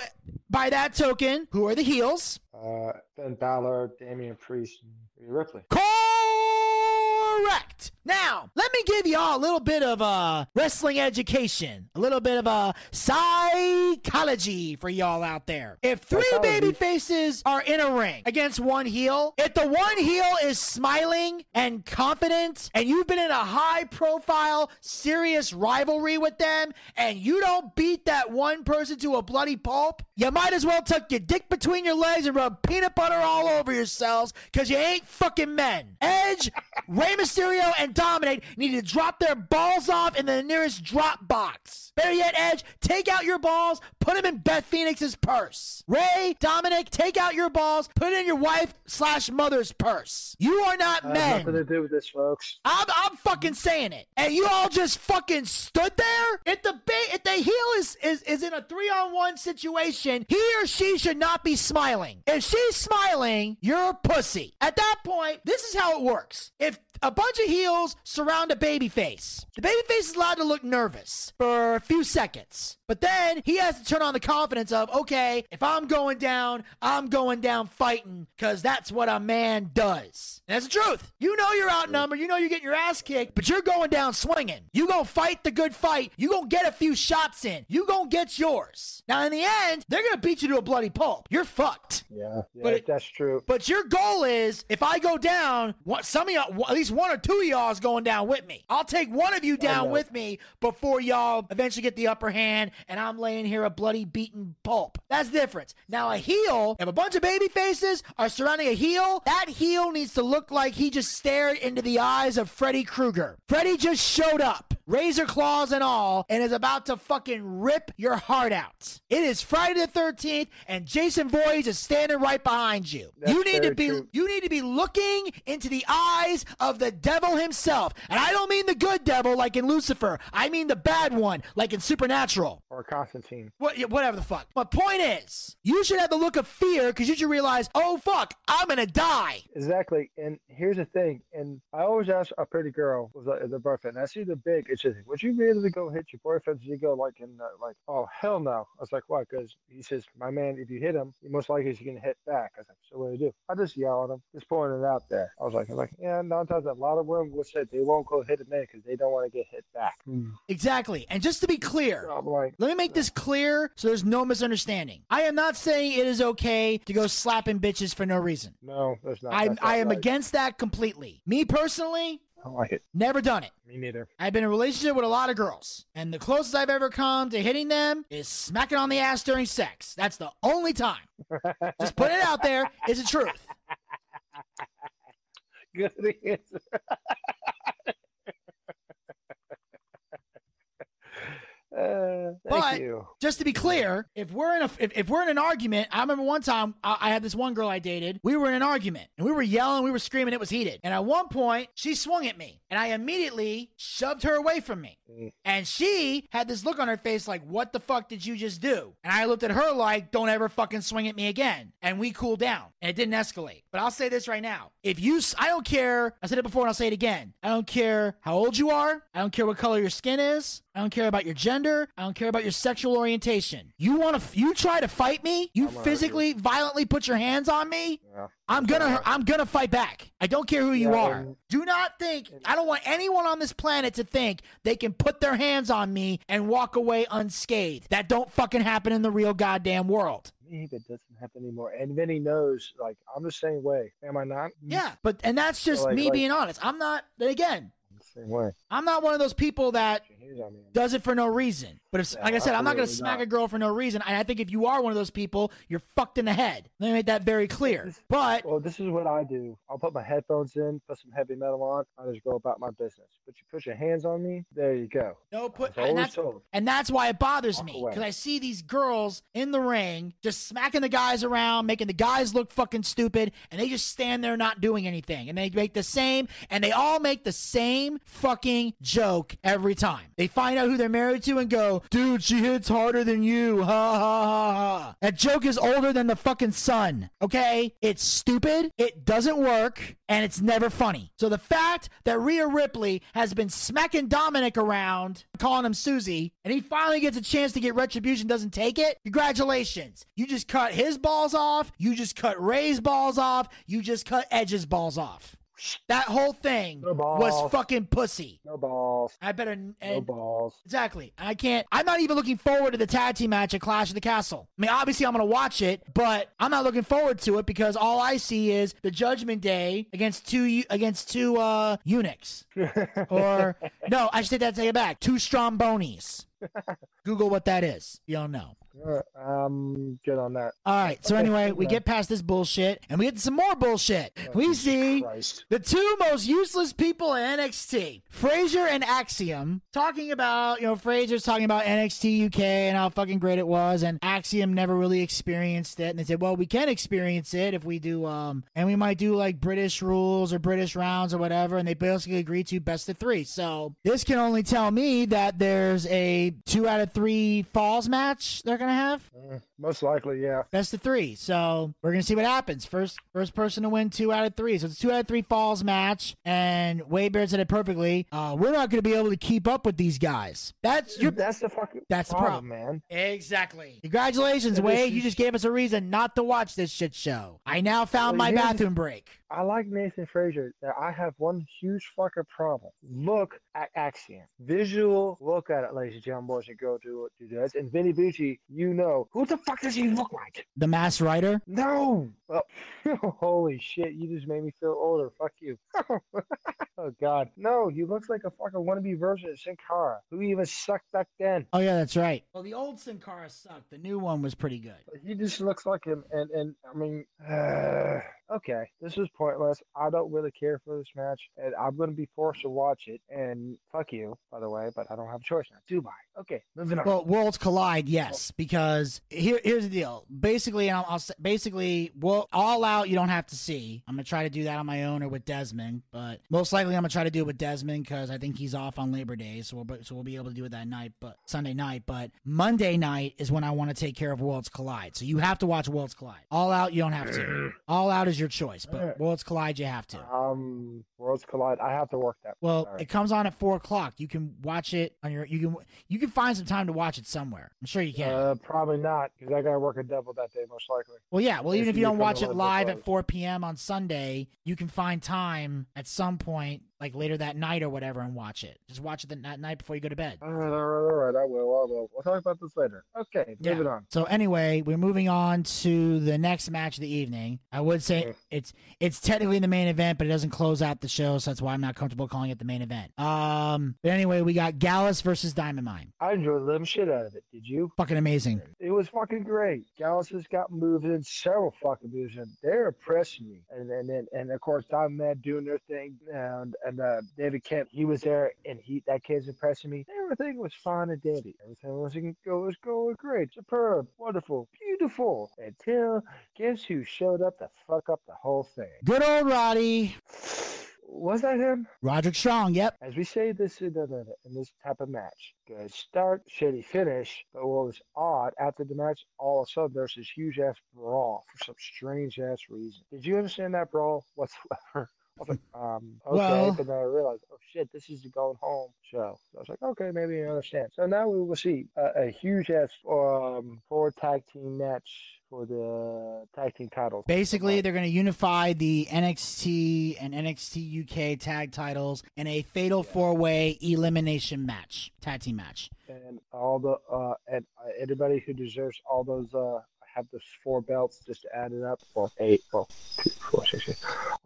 by that token, who are the heels? Uh, Finn Balor, Damian Priest, and Rhea Ripley. Correct. Now, let me give y'all a little bit of a wrestling education, a little bit of a psychology for y'all out there. If three Psychology. baby faces are in a ring against one heel, if the one heel is smiling and confident, and you've been in a high profile, serious rivalry with them, and you don't beat that one person to a bloody pulp, you might as well tuck your dick between your legs and rub peanut butter all over yourselves because you ain't fucking men. Edge, Rey Mysterio, and Dominic need to drop their balls off in the nearest drop box. Better yet, Edge, take out your balls, put them in Beth Phoenix's purse. Rey, Dominic, take out your balls, put it in your wife slash mother's purse. You are not has men. nothing to do with this, folks. I'm, I'm fucking saying it, and you all just fucking stood there. If the ba- if the heel is, is is in a three on one situation, he or she should not be smiling. If she's smiling, you're a pussy. At that point, this is how it works. If a bunch of heels surround a baby face, the baby face is allowed to look nervous for a few seconds. But then he has to turn on the confidence of, okay, if I'm going down, I'm going down fighting because that's what a man does. And that's the truth. You know you're outnumbered. You know you're getting your ass kicked, but you're going down swinging. You gonna fight the good fight. You gonna get a few shots in. You gonna get yours. Now in the end, they're gonna beat you to a bloody pulp. You're fucked. Yeah, yeah, But it- that's true. But your goal is, if I go down, what, some of y'all, at least one or two of y'all is going down with me. I'll take one of you down with me before y'all eventually get the upper hand, and I'm laying here a bloody beaten pulp. That's the difference. Now a heel, if a bunch of baby faces are surrounding a heel, that heel needs to look like he just stared into the eyes of Freddy Krueger. Freddy just showed up, razor claws and all, and is about to fucking rip your heart out. It is Friday the 13th, and Jason Voorhees is standing right behind you. That's you need to be true. you need to be looking into the eyes of the devil himself. And I don't mean the good devil like in Lucifer. I mean the bad one like in Supernatural. Or Constantine. What, whatever the fuck. My point is, you should have the look of fear because you should realize, oh fuck, I'm gonna die. Exactly. And here's the thing. And I always ask a pretty girl was uh, the boyfriend. I see the big. It's just, would you really go hit your boyfriend? Did you go like in uh, like, oh hell no? I was like, what? Because he says, my man, if you hit him, you most likely he's gonna hit back. I was like, so what do you do? I just yell at him, just pointing it out there. I was like, I'm like, yeah. Nine times a lot of women will say they won't go hit a man because they don't want to get hit back. Exactly. And just to be clear, I'm like, Let me make this clear so there's no misunderstanding. I am not saying it is okay to go slapping bitches for no reason. no, that's not. I, that's not I am right. against that completely. Me personally, I don't like it. never done it. Me neither. I've been in a relationship with a lot of girls, and the closest I've ever come to hitting them is smacking on the ass during sex. That's the only time. Just put it out there. It's the truth. Good answer. Uh, But- you. Just to be clear, if we're in a if, if we're in an argument, I remember one time I, I had this one girl I dated. We were in an argument and we were yelling, we were screaming, it was heated. And at one point, she swung at me, and I immediately shoved her away from me. And she had this look on her face like, what the fuck did you just do? And I looked at her like, don't ever fucking swing at me again. And we cooled down and it didn't escalate. But I'll say this right now. If you, I don't care, I said it before and I'll say it again. I don't care how old you are. I don't care what color your skin is. I don't care about your gender. I don't care about your sexual orientation. You want to, you try to fight me? You physically, violently put your hands on me? Yeah. I'm gonna. I'm gonna fight back. I don't care who you Yeah, are. and- Do not think I don't want anyone on this planet to think they can put their hands on me and walk away unscathed. That don't fucking happen in the real goddamn world. Me, that doesn't happen anymore. And then he knows, like, I'm the same way. Am I not? Yeah, but and that's just like- me like- being honest. I'm not then again, same way. I'm not one of those people that Here's on me. does it for no reason. But if, Yeah, like I said, I'm not gonna smack not. a girl for no reason. And I think if you are one of those people, you're fucked in the head. Let me make that very clear. But Well, this is what I do. I'll put my headphones in, put some heavy metal on. I just go about my business. But you put your hands on me, there you go. no put and that's told. And that's why it bothers Walk me because I see these girls in the ring just smacking the guys around, making the guys look fucking stupid, and they just stand there not doing anything. And they make the same, and they all make the same fucking joke every time. They find out who they're married to and go, dude, she hits harder than you. Ha ha ha ha. That joke is older than the fucking sun, okay? It's stupid, it doesn't work, and it's never funny. So the fact that Rhea Ripley has been smacking Dominic around, calling him Susie, and he finally gets a chance to get retribution, doesn't take it, congratulations. You just cut his balls off, you just cut Rey's balls off, you just cut Edge's balls off. That whole thing No was fucking pussy. No balls. I better. No balls. Exactly. I can't. I'm not even looking forward to the tag team match at Clash of the Castle. I mean, obviously, I'm going to watch it, but I'm not looking forward to it because all I see is the Judgment Day against two against two uh, eunuchs, or no, I should take that take it back. Two strong Strombonies. Google what that is. You don't know. Uh, I'm good on that. All right. So Okay, anyway, we yeah. get past this bullshit, and we get some more bullshit. We see Christ. the two most useless people in NXT, Frazier and Axiom, talking about, you know, Frazier's talking about NXT UK and how fucking great it was, and Axiom never really experienced it. And they said, well, we can experience it if we do, um, and we might do like British rules or British rounds or whatever. And they basically agreed to best of three. So this can only tell me that there's a two out of three falls match they're gonna have. Mm, most likely, yeah. Best of three. So we're gonna see what happens. First first person to win two out of three. So it's two out of three falls match. And Wade Barrett said it perfectly. Uh, we're not gonna be able to keep up with these guys. That's your That's the fucking That's the problem, problem. man. Exactly. Congratulations, And Wade. You just gave us a reason not to watch this shit show. I now found Well, my bathroom break. I like Nathan Frazier. Now, I have one huge fucking problem. Look at Axiom. Visual look at it, ladies and gentlemen, boys and girls who do this. And Vinny Bucci, you know. Who the fuck does he look like? The Mass Writer. No! Well, holy shit, you just made me feel older. Fuck you. oh, God. No, he looks like a fucking wannabe version of Sin Cara, who even sucked back then. Oh yeah, that's right. Well, the old Sin Cara sucked. The new one was pretty good. He just looks like him, and and I mean, uh, okay, this is pointless. I don't really care for this match, and I'm going to be forced to watch it. And fuck you, by the way, but I don't have a choice now. Do I? Okay, moving on. Well, worlds collide, yes, oh. because here, here's the deal. Basically, I'll, I'll say- basically, well, all out. You don't have to see. I'm gonna try to do that on my own or with Desmond, but most likely I'm gonna try to do it with Desmond because I think he's off on Labor Day, so we'll be- so we'll be able to do it that night, but Sunday night. But Monday night is when I want to take care of Worlds Collide. So you have to watch Worlds Collide. All out, you don't have to. All out is your choice, but Worlds Collide, you have to. um, worlds collide. I have to work that. Well, Sorry. it comes on at four o'clock. You can watch it on your. You can you can find some time to watch it somewhere. I'm sure you can. Uh, probably not, because I got to work a double that day, most likely. well, yeah. Well, even if you don't watch it live at 4 p.m. on Sunday, you can find time at some point, like later that night or whatever, and watch it. Just watch it the, that night before you go to bed. All right, all right, all right. I will. I will. We'll talk about this later. Okay, Yeah. moving on. So anyway, we're moving on to the next match of the evening. I would say Mm. it's it's technically the main event, but it doesn't close out the show, so that's why I'm not comfortable calling it the main event. Um, but anyway, we got Gallus versus Diamond Mine. I enjoyed the living shit out of it. Did you? Fucking amazing. It was fucking great. Gallus has got moves in several fucking moves, and they're impressing me. And and and, and of course, Diamond Mine doing their thing, and and uh, Damon Kemp, he was there, and he that kid's impressing me. Everything was fine and dandy. Everything was go was going great, superb, wonderful, beautiful. Until guess who showed up to fuck up the whole thing? Good old Roddy. Was that him? Roderick Strong. Yep. As we say this in, in this type of match, good start, shitty finish. But what was odd after the match, all of a sudden there's this huge ass brawl for some strange ass reason. Did you understand that brawl whatsoever? I was like, um, okay, Well- but then I realized, oh shit, this is the going home show. So I was like, okay, maybe I understand. So now we will see a, a huge ass um four tag team match for the tag team titles. Basically, they're going to unify the NXT and NXT UK tag titles in a fatal four way elimination match, tag team match. and all the uh and uh, anybody who deserves all those uh have those four belts just to add it up or eight well two four six eight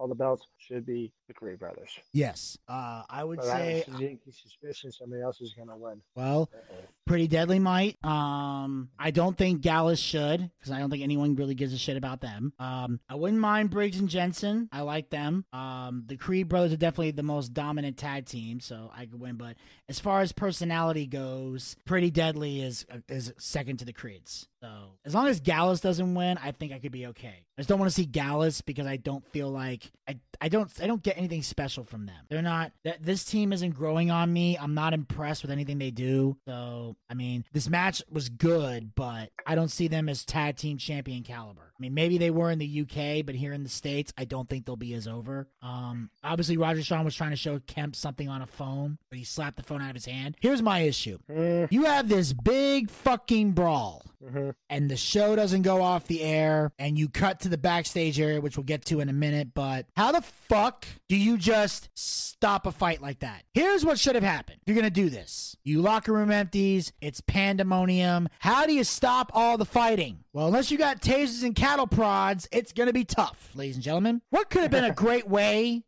all the belts should be the Creed brothers Yes. Uh, I would but I say, have a suspicion somebody else is gonna win well, Uh-oh. Pretty Deadly might. Um, I don't think Gallus should because I don't think anyone really gives a shit about them. Um, I wouldn't mind Briggs and Jensen. I like them. Um, the Creed brothers are definitely the most dominant tag team, so I could win. But as far as personality goes, Pretty Deadly is is second to the Creeds. So as long as Gallus doesn't win, I think I could be okay. I just don't want to see Gallus because I don't feel like I I don't I don't get anything special from them. They're not that this team isn't growing on me. I'm not impressed with anything they do. So I mean, this match was good, but I don't see them as tag team champion caliber. I mean, maybe they were in the UK, but here in the states, I don't think they'll be as over. Um, obviously, Roger Strong was trying to show Kemp something on a phone, but he slapped the phone out of his hand. Here's my issue: Mm, you have this big fucking brawl mhm. and the show doesn't go off the air and you cut to the backstage area which we'll get to in a minute but how the fuck do you just stop a fight like that? Here's what should have happened. You're gonna do this. You locker room empties it's pandemonium. How do you stop all the fighting well unless you got tasers and cattle prods it's gonna be tough ladies and gentlemen what could have been a great way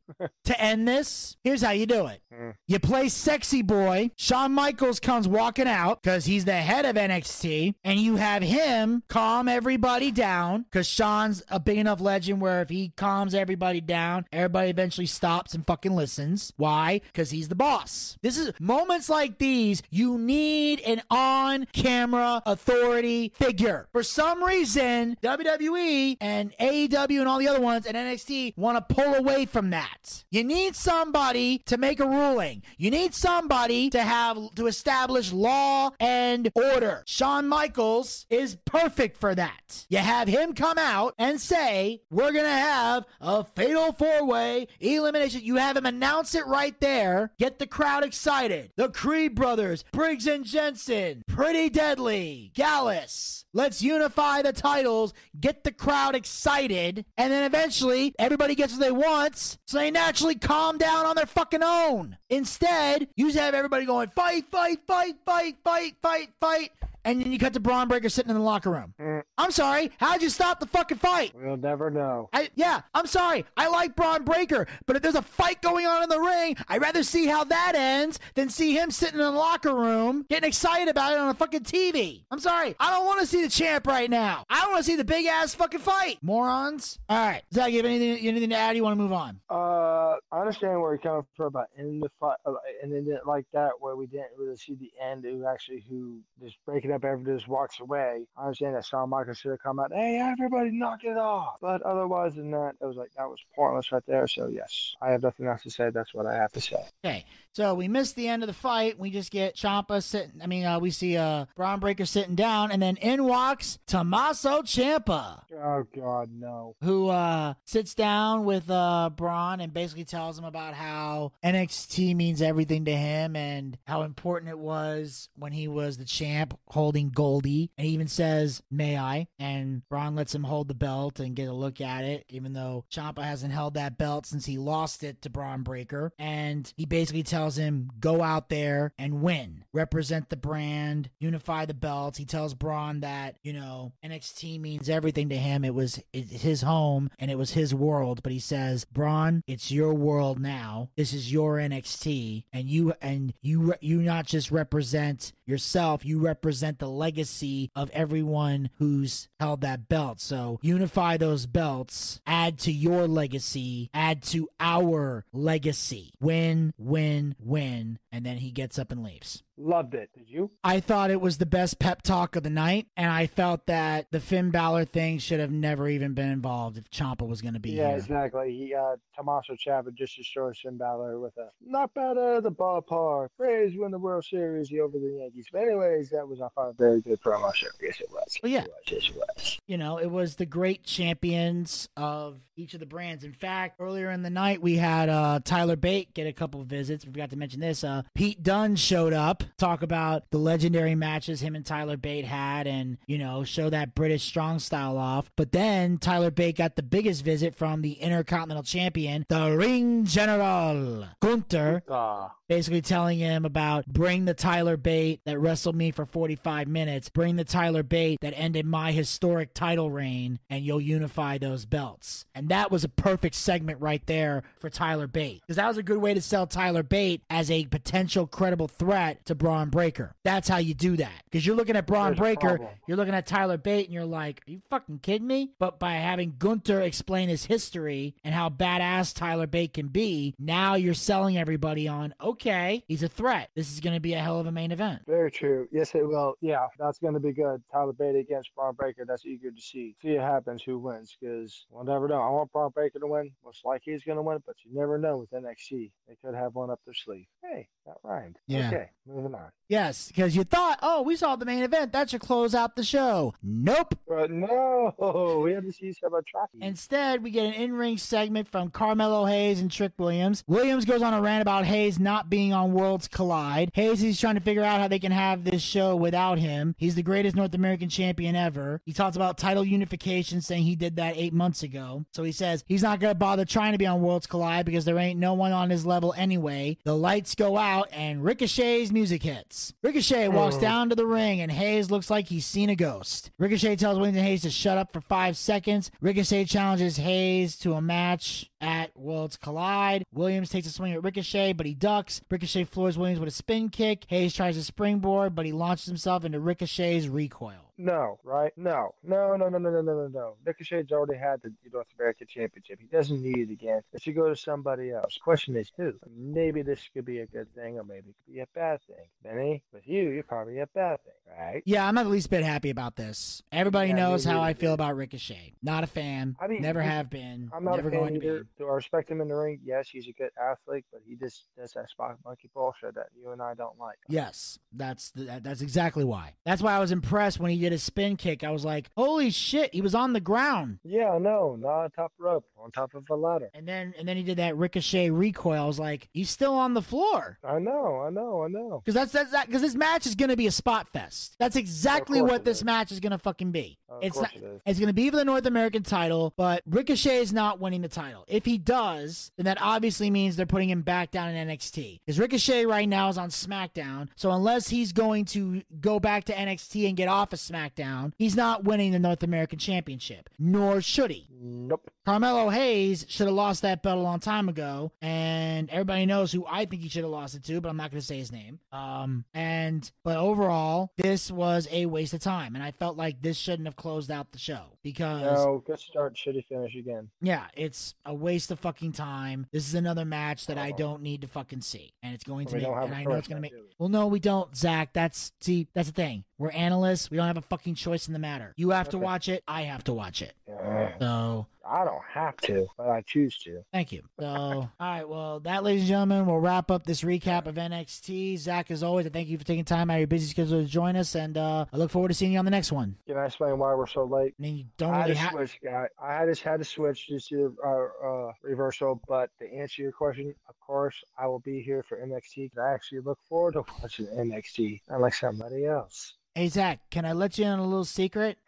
to end this here's how you do it hmm. you play sexy boy. Shawn Michaels comes walking out because he's the head of NXT, and you have him calm everybody down because Shawn's a big enough legend where if he calms everybody down, everybody eventually stops and fucking listens. Why? Because he's the boss. This is moments like these, you need an on camera authority figure. For some reason, WWE and AEW and all the other ones and NXT want to pull away from that. You need somebody to make a ruling. You need somebody to have to establish law and order. Shawn Michaels is perfect for that. You have him come out and say, "We're going to have a fatal four-way elimination." You have him announce it right there. Get the crowd excited. The Creed brothers, Briggs and Jensen, Pretty Deadly, Gallus. Let's unify the titles, get the crowd excited, and then eventually everybody gets what they want, so they naturally calm down on their fucking own. Instead, you just have everybody going fight, fight, fight, fight, fight, fight, fight, and then you cut to Bron Breakker sitting in the locker room. Mm. I'm sorry, how'd you stop the fucking fight? we'll never know I, yeah, I'm sorry. I like Bron Breakker, but if there's a fight going on in the ring, I'd rather see how that ends than see him sitting in the locker room getting excited about it on a fucking TV. I'm sorry. I don't want to see the champ right now. I want to see the big ass fucking fight. Morons. All right. Zach, you have anything, anything to add? You want to move on? uh I understand where you're coming from about ending the fight uh, and then it like that where we didn't really see the end who actually who just breaking up everybody just walks away. I understand that Shawn Michaels should have come out hey everybody knock it off. But otherwise than that it was like that was pointless right there. So yes I have nothing else to say. That's what I have to say. Okay. So we miss the end of the fight. We just get Ciampa sitting. I mean, uh, we see uh, Bron Breakker sitting down, and then in walks Tommaso Ciampa. oh god no who uh, sits down with uh, Bron and basically tells him about how NXT means everything to him and how important it was when he was the champ holding Goldie. And he even says, May I? And Bron lets him hold the belt and get a look at it, even though Ciampa hasn't held that belt since he lost it to Bron Breakker. And he basically tells him, Go out there and win, represent the brand, unify the belts. He tells Bron that, you know, NXT means everything to him. It was his home and it was his world. But he says, Bron, it's your world now. This is your NXT, and you and you you not just represent yourself, you represent the legacy of everyone who's held that belt. So unify those belts, add to your legacy, add to our legacy. Win, win, win. And then he gets up and leaves. Loved it. Did you? I thought it was the best pep talk of the night, and I felt that the Finn Balor thing should have never even been involved if Ciampa was going to be Yeah, here. exactly. He uh Tommaso Ciampa just destroyed Finn Balor with a not bad out of the ballpark. Braves win the World Series over the Yankees. But anyways, that was I thought a very good promo show. Yes, it was. Well, yeah. It was. Yes, it was. You know, it was the great champions of each of the brands. In fact, earlier in the night, we had uh, Tyler Bate get a couple of visits. We forgot to mention this. Uh, Pete Dunne showed up, talk about the legendary matches him and Tyler Bate had, and, you know, show that British strong style off. But then Tyler Bate got the biggest visit from the Intercontinental Champion, the Ring General, Gunther Ah, basically telling him about bring the Tyler Bate that wrestled me for 45 minutes, bring the Tyler Bate that ended my historic title reign, and you'll unify those belts. And that was a perfect segment right there for Tyler Bate. Because that was a good way to sell Tyler Bate as a potential credible threat to Bron Breakker. That's how you do that. Because you're looking at Bron There's Breakker, you're looking at Tyler Bate, and you're like, are you fucking kidding me? But by having Gunther explain his history and how badass Tyler Bate can be, now you're selling everybody on, okay, he's a threat. This is going to be a hell of a main event. very true. Yes, it will. Yeah, that's going to be good. Tyler Bate against Bron Breakker. That's eager to see. See what happens. Who wins? Because we'll never know. I want Bron Breakker to win. Most likely he's going to win, but you never know with NXT. They could have one up their sleeve. Hey, that rhymed. Yeah. Okay, moving Yes, because you thought, oh, we saw the main event. That should close out the show. Nope. But no, we had to see some atrocities. Instead, we get an in ring segment from Carmelo Hayes and Trick Williams. Williams goes on a rant about Hayes not being on Worlds Collide. Hayes is trying to figure out how they can have this show without him. He's the greatest North American champion ever. He talks about title unification, saying he did that eight months ago. So he says he's not going to bother trying to be on Worlds Collide because there ain't no one on his level anyway. The lights go out and Ricochet's music hits. Ricochet oh. walks Oh. down to the ring and Hayes looks like he's seen a ghost. Ricochet tells and Hayes to shut up for five seconds. Ricochet challenges Hayes to a match at Worlds Collide. Williams takes a swing at Ricochet, but he ducks. Ricochet floors Williams with a spin kick. Hayes tries a springboard, but he launches himself into Ricochet's recoil. No, right? No, no, no, no, no, no, no, no. Ricochet's already had the North American Championship. He doesn't need it again. It should go to somebody else. Question is who? Maybe this could be a good thing, or maybe it could be a bad thing. Benny, with you, you're probably a bad thing, right? Yeah, I'm not the least bit happy about this. Everybody yeah, knows how I feel about Ricochet. Not a fan. I mean, never have been. I'm not never going to be. Do I respect him in the ring? Yes, he's a good athlete, but he just does that spot monkey bullshit that you and I don't like. Yes, that's that, that's exactly why. That's why I was impressed when he did a spin kick. I was like, "Holy shit, he was on the ground." Yeah, no, not on top rope, on top of a ladder. And then and then he did that ricochet recoil. I was like, "He's still on the floor." I know, I know, I know. Because that's that's that because this match is gonna be a spot fest. That's exactly what this is. match is gonna fucking be. It's not. it. It's gonna be for the North American title, but Ricochet is not winning the title. If he does, then that obviously means they're putting him back down in NXT. Because Ricochet right now is on SmackDown, so unless he's going to go back to NXT and get off of SmackDown, he's not winning the North American Championship. Nor should he. Nope. Carmelo Hayes should have lost that belt a long time ago, and everybody knows who I think he should have lost it to, but I'm not going to say his name. Um, and but overall, this was a waste of time, and I felt like this shouldn't have closed out the show because No, good start, shitty finish again. yeah, it's a waste of fucking time. This is another match that I don't need to fucking see, and it's going to We make. And I know it's going to make. Well, no, we don't, Zach. That's see, that's the thing. We're analysts. We don't have a fucking choice in the matter. You have to watch it. I have to watch it. Yeah. So I don't have to, but I choose to. Thank you. So, all right. Well, that, ladies and gentlemen, will wrap up this recap of NXT. Zach, as always, I thank you for taking time out of your busy schedule to join us, and uh, I look forward to seeing you on the next one. Can I explain why we're so late? I mean, you don't I had really to have. switch, guy. I had to had to switch just to uh, uh, reversal. But to answer your question, of course, I will be here for NXT. I actually look forward to watching NXT, unlike somebody else. Hey, Zach, can I let you in on a little secret?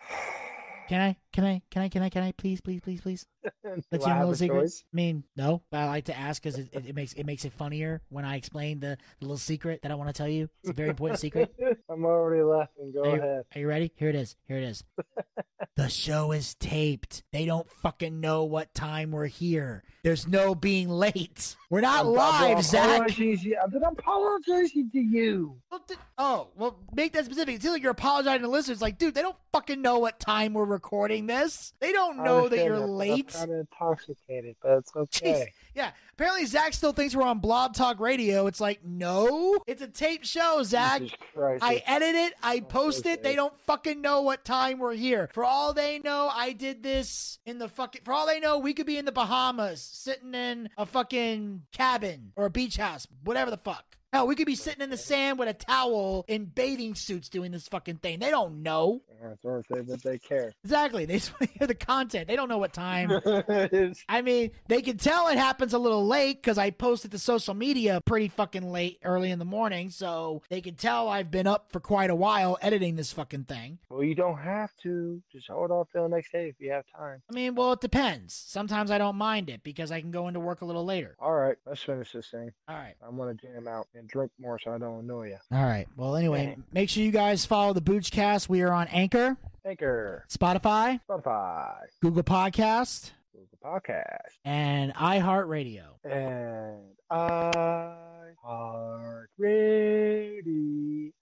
Can I? Can I? Can I? Can I? Can I? Please, please, please, please. Do Let's I you in a little secret. choice? I mean, no, but I like to ask because it, it, it makes it makes it funnier when I explain the, the little secret that I want to tell you. It's a very important secret. I'm already laughing. Go Are you, ahead. are you ready? Here it is. Here it is. the show is taped. They don't fucking know what time we're here. There's no being late. We're not I'm- live, I'm Zach. apologizing- uh, I'm apologizing to you. Oh, well, make that specific. It seems like you're apologizing to listeners. Like, dude, they don't fucking know what time we're recording this. They don't know that you're late. I'm intoxicated, but it's okay. Yeah. Apparently, Zach still thinks we're on Blog Talk Radio. It's like, no, it's a tape show, Zach. I edit it, I post it. They don't fucking know what time we're here. For all they know, I did this in the fucking. For all they know, we could be in the Bahamas, sitting in a fucking cabin or a beach house, whatever the fuck. Hell, we could be sitting in the sand with a towel in bathing suits doing this fucking thing. They don't know. That's what I say, but they care. Exactly. They just want to hear the content. They don't know what time. I mean, they can tell it happens a little late because I posted to social media pretty fucking late, early in the morning. So they can tell I've been up for quite a while editing this fucking thing. well, you don't have to. Just hold off till the next day if you have time. I mean, well, it depends. Sometimes I don't mind it because I can go into work a little later. All right, let's finish this thing. All right. I'm gonna jam out and drink more so I don't annoy you. All right. Well, anyway, make sure you guys follow the Boochcast. We are on Anchor, Anchor, Spotify, Spotify, Google Podcast, Google Podcast, and iHeartRadio. and I Heart Radio.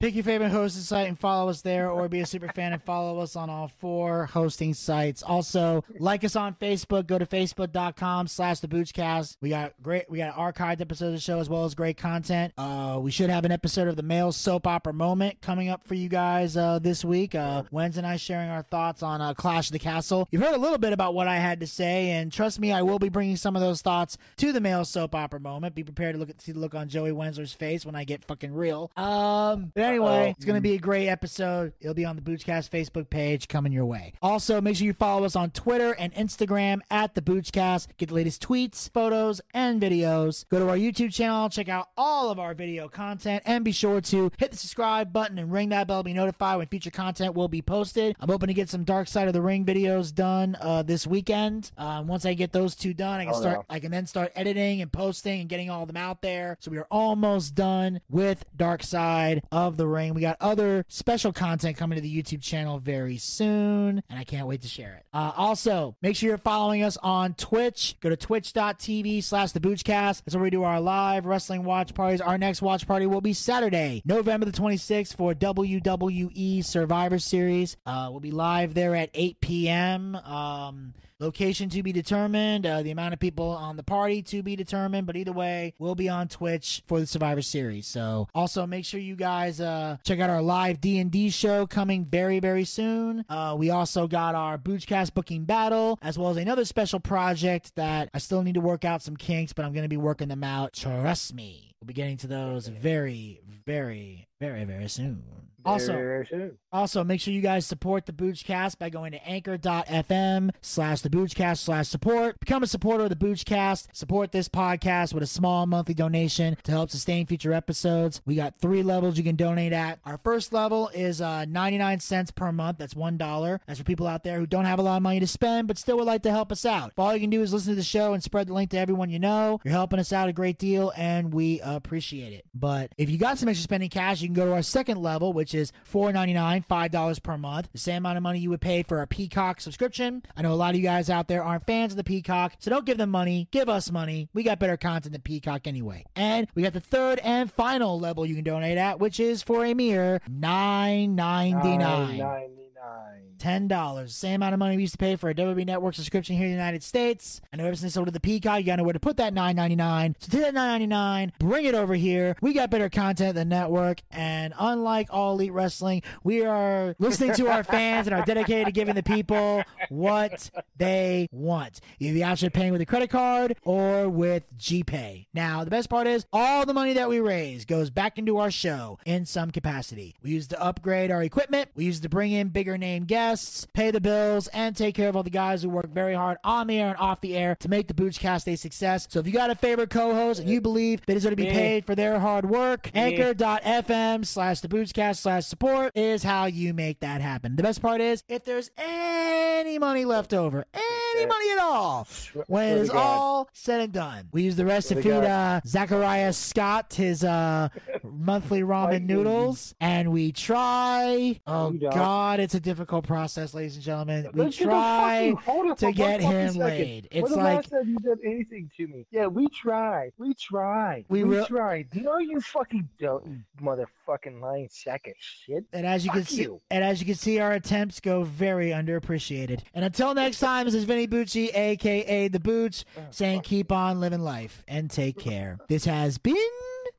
Pick your favorite hosting site and follow us there, or be a super fan and follow us on all four hosting sites. Also, like us on Facebook. Go to facebook.com slash the Boochcast. We got great, we got archived episodes of the show as well as great content. Uh, we should have an episode of the male soap opera moment coming up for you guys uh, this week. Uh, Wednesday and I sharing our thoughts on uh, Clash of the Castle. You've heard a little bit about what I had to say, and trust me, I will be bringing some of those thoughts to the male soap opera moment. Be prepared to look at see the look on Joey Wensler's face when I get fucking real. Um, anyway, it's gonna be a great episode. It'll be on the Boochcast Facebook page coming your way. Also, make sure you follow us on Twitter and Instagram at the Boochcast. Get the latest tweets, photos, and videos. Go to our YouTube channel, check out all of our video content, and be sure to hit the subscribe button and ring that bell to be notified when future content will be posted. I'm hoping to get some Dark Side of the Ring videos done uh, this weekend. Um, once I get those two done, I can Oh, start. no. I can then start editing and posting and getting all of them out there. So we are almost done with Dark Side of the Ring. We got other special content coming to the YouTube channel very soon, and I can't wait to share it. Uh, also, make sure you're following us on Twitch. Go to twitch.tv slash the Boochcast. That's where we do our live wrestling watch parties. Our next watch party will be Saturday, November the 26th for WWE Survivor Series. Uh, we'll be live there at 8 p.m. Um, Location to be determined. Uh, the amount of people on the party to be determined. But either way, we'll be on Twitch for the Survivor Series. So also make sure you guys uh, check out our live D and D show coming very very soon. Uh, we also got our Boochcast booking battle as well as another special project that I still need to work out some kinks, but I'm going to be working them out. Trust me. We'll be getting to those very very very very soon. Also, Very soon. Also, make sure you guys support the Boochcast by going to anchor.fm slash the Boochcast slash support. Become a supporter of the Boochcast. Support this podcast with a small monthly donation to help sustain future episodes. We got three levels you can donate at. Our first level is uh, 99 cents per month. That's $1. That's for people out there who don't have a lot of money to spend but still would like to help us out. If all you can do is listen to the show and spread the link to everyone you know, you're helping us out a great deal and we appreciate it. But if you got some extra spending cash, you can go to our second level, which is $4.99, $5 per month. The same amount of money you would pay for a Peacock subscription. I know a lot of you guys out there aren't fans of the Peacock, so don't give them money. Give us money. We got better content than Peacock anyway. And we got the third and final level you can donate at, which is for a mere $9.99. Nine ninety nine. Ten dollars, same amount of money we used to pay for a WWE Network subscription here in the United States. I know ever since I to the Peacock, you gotta know where to put that nine ninety nine. So take that nine ninety nine, bring it over here. We got better content than network, and unlike all elite wrestling, we are listening to our fans and are dedicated to giving the people what they want. You have the option of paying with a credit card or with GPay. Now, the best part is all the money that we raise goes back into our show in some capacity. We use to upgrade our equipment. We use to bring in bigger name guests, pay the bills, and take care of all the guys who work very hard on the air and off the air to make the Boochcast a success. So if you got a favorite co-host and you believe that is going to be paid for their hard work, anchor.fm slash the Boochcast slash support is how you make that happen. The best part is if there's any money left over, any money at all, when it is all said and done. We use the rest to feed uh, Zachariah Scott his uh, monthly ramen noodles, and we try. Oh God, it's a difficult process, ladies and gentlemen. We Let's try. to get him second. laid. It's like- last time you did anything to me? Yeah, we tried. We tried. We We, tried. No, you fucking don't, you motherfucking lying sack of shit. And as you can Fuck see, and as you can see, our attempts go very underappreciated. And until next time, this is Vinny Bucci, aka The Booch, oh, saying keep on living life and take care. This has been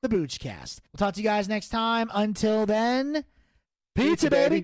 the Boochcast. We'll talk to you guys next time. Until then, pizza, baby.